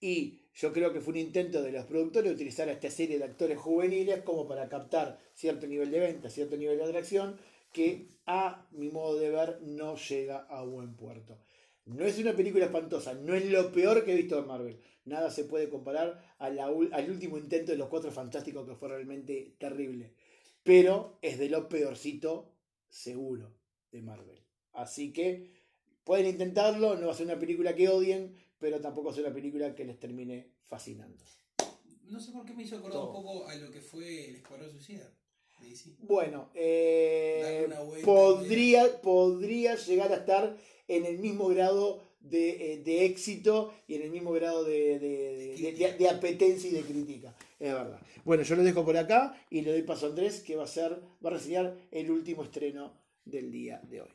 Speaker 1: y yo creo que fue un intento de los productores de utilizar a esta serie de actores juveniles como para captar cierto nivel de venta, cierto nivel de atracción que a mi modo de ver no llega a buen puerto. No es una película espantosa, no es lo peor que he visto de Marvel. Nada se puede comparar a la ul- al último intento de los Cuatro Fantásticos que fue realmente terrible. Pero es de lo peorcito seguro de Marvel. Así que pueden intentarlo, no va a ser una película que odien, pero tampoco es una película que les termine fascinando.
Speaker 3: No sé por qué me hizo acordar
Speaker 1: Todo.
Speaker 3: un poco a lo que fue el Escuadrón Suicida. DC.
Speaker 1: Bueno, eh,
Speaker 3: una vuelta,
Speaker 1: podría, podría llegar a estar en el mismo grado de, eh, de éxito y en el mismo grado de, de- de- de- de apetencia y de crítica. Es verdad. Bueno, yo lo dejo por acá y le doy paso a Andrés, que va a ser, va a reseñar el último estreno del día de hoy.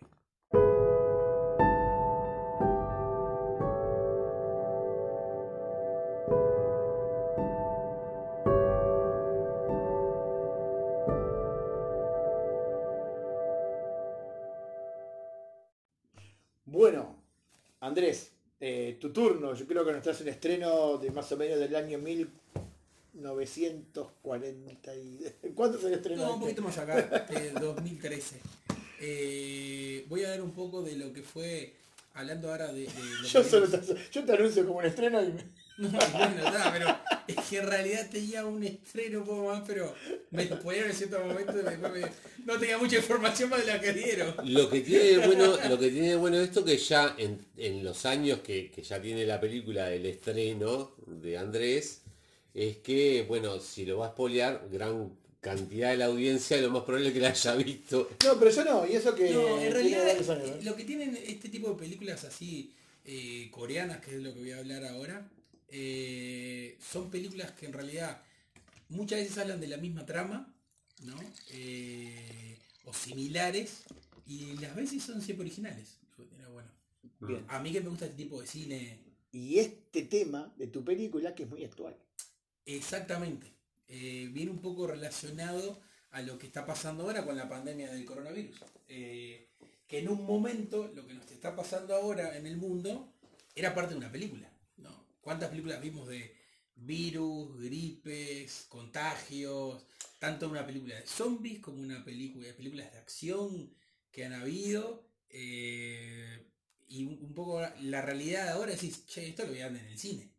Speaker 1: Andrés, eh, tu turno. Yo creo que nos traes un estreno de más o menos del año 1940. Y... ¿Cuándo se estrenó?
Speaker 3: No, un
Speaker 1: este?
Speaker 3: poquito más acá, de 2013. Eh, voy a ver un poco de lo que fue, hablando ahora de... de lo
Speaker 1: Yo,
Speaker 3: que
Speaker 1: solo te, yo te anuncio como un estreno y me-
Speaker 3: No, bueno, nada, pero es que en realidad tenía un estreno un poco más, pero me lo ponieron en cierto momento y después me- no tenía mucha información más de la que dieron.
Speaker 2: Lo que tiene de bueno, lo que tiene de bueno esto que ya en, en los años que, que ya tiene la película del estreno de Andrés, es que, bueno, si lo va a spoilear, gran cantidad de la audiencia lo más probable es que la haya visto.
Speaker 1: No, pero yo no, y eso que.
Speaker 3: No, en realidad
Speaker 1: años, ¿eh?
Speaker 3: lo que tienen este tipo de películas así eh, coreanas, que es lo que voy a hablar ahora, eh, son películas que en realidad muchas veces hablan de la misma trama, ¿no? Eh, o similares, y las veces son siempre originales. Era bueno.
Speaker 1: Bien.
Speaker 3: A mí que me gusta este tipo de cine,
Speaker 1: Y este tema de tu película que es muy actual.
Speaker 3: exactamente, eh, viene un poco relacionado a lo que está pasando ahora con la pandemia del coronavirus. Eh, que en un momento lo que nos está pasando ahora en el mundo era parte de una película. ¿Cuántas películas vimos de virus, gripes, contagios? Tanto una película de zombies como una película de películas de acción que han habido. eh, y un, poco la realidad ahora es, che, esto lo voy a dar en el cine.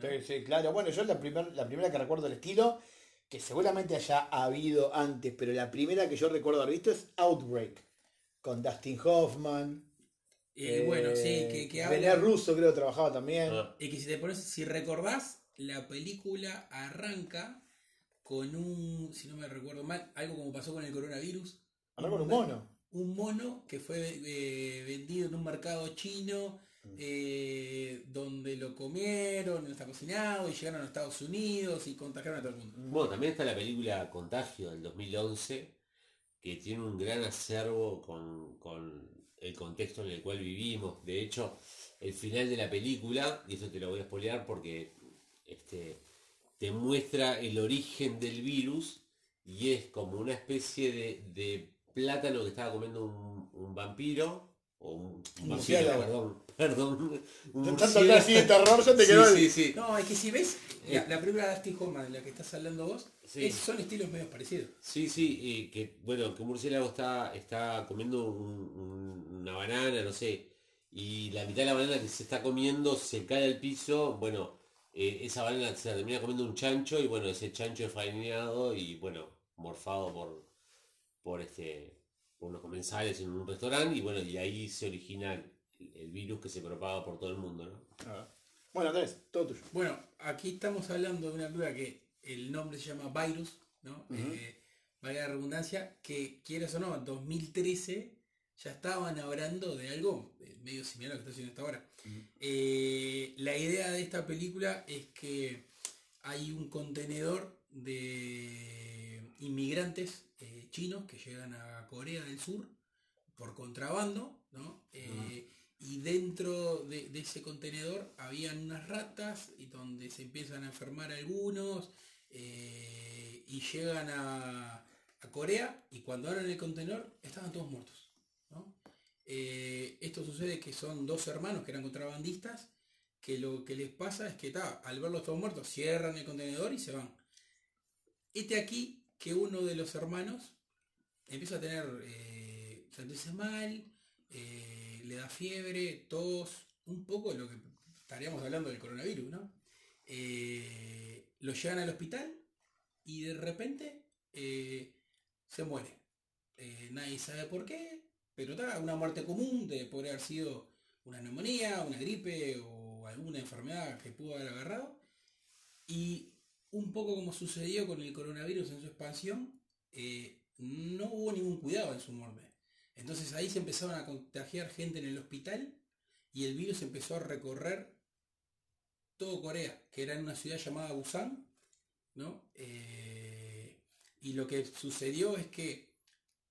Speaker 1: Sí, sí, claro. Bueno, yo la, primer, la primera que recuerdo del estilo, que seguramente haya habido antes, pero la primera que yo recuerdo haber visto es Outbreak, con Dustin Hoffman.
Speaker 3: Eh, bueno, sí,
Speaker 1: eh,
Speaker 3: que, que
Speaker 1: René
Speaker 3: habla...
Speaker 1: Russo creo que trabajaba también.
Speaker 2: Ah,
Speaker 3: Y que si te pones, si recordás, la película arranca con un, si no me recuerdo mal, algo como pasó con el coronavirus.
Speaker 1: Andá con un mono.
Speaker 3: Un mono que fue eh, vendido en un mercado chino,
Speaker 1: Mm.
Speaker 3: eh, donde lo comieron, no está cocinado, y llegaron a Estados Unidos y contagiaron a todo el mundo.
Speaker 2: Bueno, también está la película Contagio del 2011, que tiene un gran acervo con, con el contexto en el cual vivimos. De hecho, el final de la película, y eso te lo voy a spoilear porque este, te muestra el origen del virus y es como una especie de, plátano que estaba comiendo un vampiro. O un,
Speaker 1: murciélago.
Speaker 2: perdón, perdón.
Speaker 1: Tanto así de terror, ya te quedó el-
Speaker 2: sí, sí.
Speaker 3: No, es que si ves
Speaker 2: Eh.
Speaker 3: la, la película de Hoffman, de la que estás hablando vos,
Speaker 2: Sí.
Speaker 3: es- son estilos medio parecidos.
Speaker 2: Sí, sí, y que bueno, que un murciélago está, está comiendo un- un- una banana, no sé, y la mitad de la banana que se está comiendo se cae al piso, bueno, eh, esa banana se la termina comiendo un chancho y bueno, ese chancho es faeneado y bueno, morfado por, por este, por unos comensales en un restaurante y bueno, y ahí se origina el, el virus que se propaga por todo el mundo, ¿no?
Speaker 1: Ah. Bueno, Andrés, todo tuyo.
Speaker 3: Bueno, aquí estamos hablando de una película que el nombre se llama Virus, ¿no? Eh, valga la redundancia, que quieras o no, en 2013 ya estaban hablando de algo eh, medio similar a lo que está haciendo hasta ahora. Eh, la idea de esta película es que hay un contenedor de inmigrantes eh, chinos que llegan a Corea del Sur por contrabando, ¿no? Eh, y dentro de, de ese contenedor habían unas ratas y donde se empiezan a enfermar algunos eh, y llegan a, a Corea y cuando abren el contenedor estaban todos muertos. ¿no? Eh, esto sucede que son dos hermanos que eran contrabandistas que lo que les pasa es que ta, al verlos todos muertos cierran el contenedor y se van. Este aquí que uno de los hermanos empieza a tener eh, sentirse mal, eh, le da fiebre, tos, un poco de lo que estaríamos hablando del coronavirus, ¿no? Eh, lo llevan al hospital y de repente eh, se muere. Nadie sabe por qué, pero está una muerte común de poder haber sido una neumonía, una gripe o alguna enfermedad que pudo haber agarrado. Y un poco como sucedió con el coronavirus en su expansión, no hubo ningún cuidado en su muerte. Entonces ahí se empezaron a contagiar gente en el hospital y el virus empezó a recorrer todo Corea, que era en una ciudad llamada Busan, ¿no? Eh, y lo que sucedió es que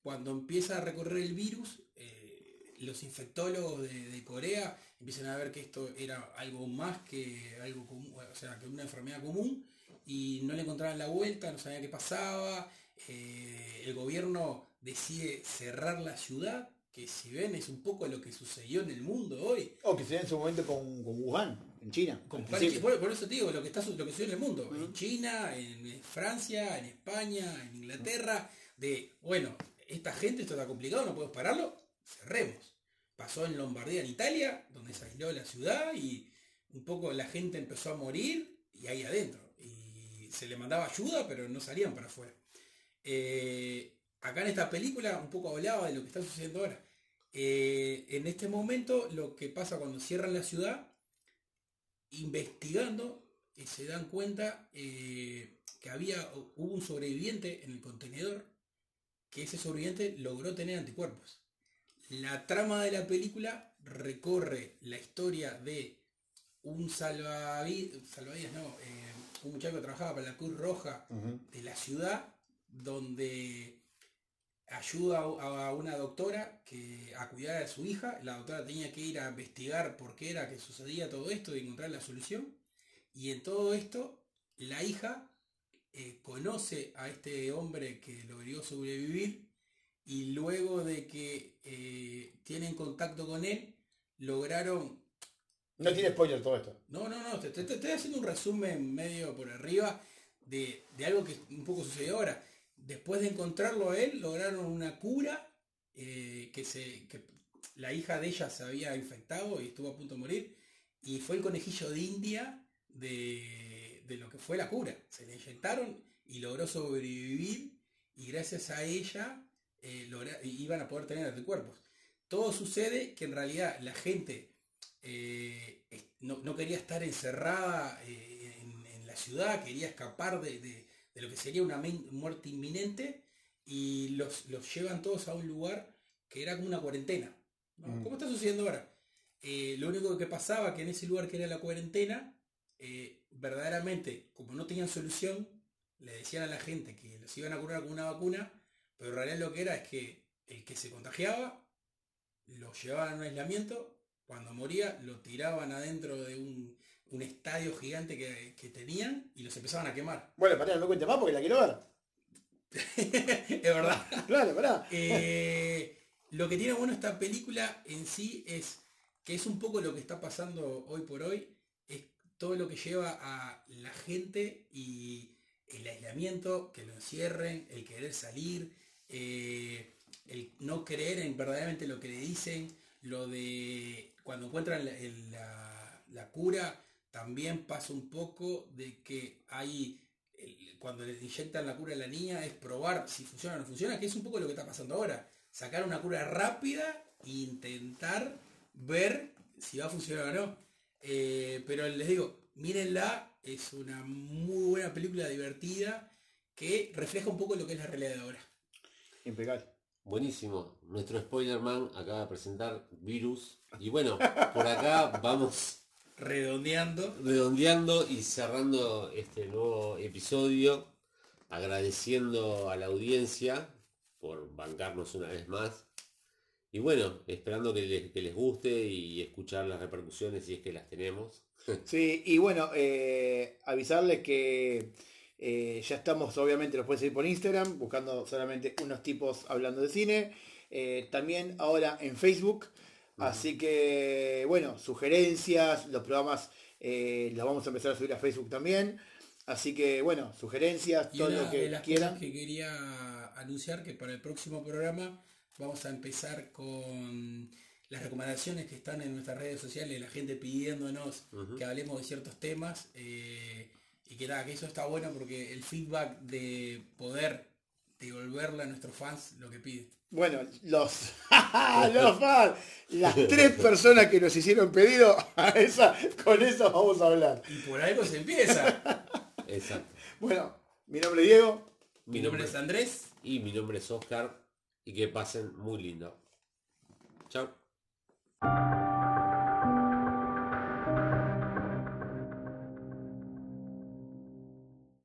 Speaker 3: cuando empieza a recorrer el virus, eh, los infectólogos de, Corea empiezan a ver que esto era algo más que algo común, o sea, que una enfermedad común, y no le encontraban la vuelta, no sabían qué pasaba. Eh, el gobierno decide cerrar la ciudad, que si ven es un poco lo que sucedió en el mundo hoy.
Speaker 1: O que se en su momento con, con Wuhan, en China.
Speaker 3: por, eso te digo, lo que, está, lo que sucedió en el mundo, en China, en Francia, en España, en Inglaterra, de, bueno, esta gente, esto está complicado, no podemos pararlo, cerremos. Pasó en Lombardía, en Italia, donde se aisló la ciudad y un poco la gente empezó a morir y ahí adentro. Y se le mandaba ayuda, pero no salían para afuera. Eh, acá en esta película un poco hablaba de lo que está sucediendo ahora. Eh, en este momento lo que pasa cuando cierran la ciudad, investigando, y se dan cuenta eh, que había, hubo un sobreviviente en el contenedor, que ese sobreviviente logró tener anticuerpos. La trama de la película recorre la historia de un salvavidas, salvavidas no, eh, un muchacho que trabajaba para la Cruz Roja de la ciudad, donde ayuda a una doctora que, a cuidar a su hija. La doctora tenía que ir a investigar por qué era que sucedía todo esto y encontrar la solución. Y en todo esto, la hija eh, conoce a este hombre que logró sobrevivir y luego de que eh, tienen contacto con él, lograron...
Speaker 1: No tiene spoiler todo esto.
Speaker 3: No, no, no, te, estoy haciendo un resumen medio por arriba de, de algo que un poco sucedió ahora Después de encontrarlo a él, lograron una cura eh, que, se, la hija de ella se había infectado y estuvo a punto de morir. Y fue el conejillo de India de, lo que fue la cura. Se le inyectaron y logró sobrevivir y gracias a ella eh, iban a poder tener anticuerpos. Todo sucede que en realidad la gente eh, no, quería estar encerrada en, la ciudad, quería escapar de, de lo que sería una muerte inminente y los, los llevan todos a un lugar que era como una cuarentena. Mm. ¿Cómo está sucediendo ahora? Eh, lo único que pasaba que en ese lugar que era la cuarentena, eh, verdaderamente, como no tenían solución, le decían a la gente que los iban a curar con una vacuna, pero en realidad lo que era es que el que se contagiaba, lo llevaban a un aislamiento, cuando moría lo tiraban adentro de un, un estadio gigante que, tenían y los empezaban a quemar.
Speaker 1: Bueno, pará, no cuente más porque la quiero ver.
Speaker 3: es verdad.
Speaker 1: claro, pará.
Speaker 3: Eh, lo que tiene bueno esta película en sí es que es un poco lo que está pasando hoy por hoy, es todo lo que lleva a la gente y el aislamiento, que lo encierren, el querer salir, eh, el no creer en verdaderamente lo que le dicen, lo de cuando encuentran la cura, también pasa un poco de que hay, cuando les inyectan la cura a la niña, es probar si funciona o no funciona, que es un poco lo que está pasando ahora. Sacar una cura rápida e intentar ver si va a funcionar o no. Eh, pero les digo, mírenla, es una muy buena película divertida que refleja un poco lo que es la realidad de ahora.
Speaker 1: Impecable.
Speaker 2: Buenísimo. Nuestro Spoilerman acaba de presentar Virus. Y bueno, por acá vamos
Speaker 3: redondeando.
Speaker 2: Redondeando y cerrando este nuevo episodio, agradeciendo a la audiencia por bancarnos una vez más. Y bueno, esperando que les, guste y escuchar las repercusiones si es que las tenemos.
Speaker 1: Sí, y bueno, eh, avisarles que eh, ya estamos, obviamente, los pueden seguir por Instagram, buscando solamente unos tipos hablando de cine. Eh, también ahora en Facebook. Así que, bueno, sugerencias, los programas eh, los vamos a empezar a subir a Facebook también. Así que, bueno, sugerencias, todo lo que
Speaker 3: de
Speaker 1: quieran.
Speaker 3: que quería anunciar que para el próximo programa vamos a empezar con las recomendaciones que están en nuestras redes sociales, la gente pidiéndonos que hablemos de ciertos temas. Eh, y que nada, que eso está bueno porque el feedback de poder devolverle a nuestros fans lo que piden.
Speaker 1: Bueno, los, los fans, las tres personas que nos hicieron pedido, a esa, con eso vamos a hablar.
Speaker 3: Y por algo se empieza.
Speaker 2: Exacto.
Speaker 1: Bueno, mi nombre es Diego.
Speaker 3: Mi nombre es Andrés.
Speaker 2: Y mi nombre es Oscar. Y que pasen muy lindo. Chao.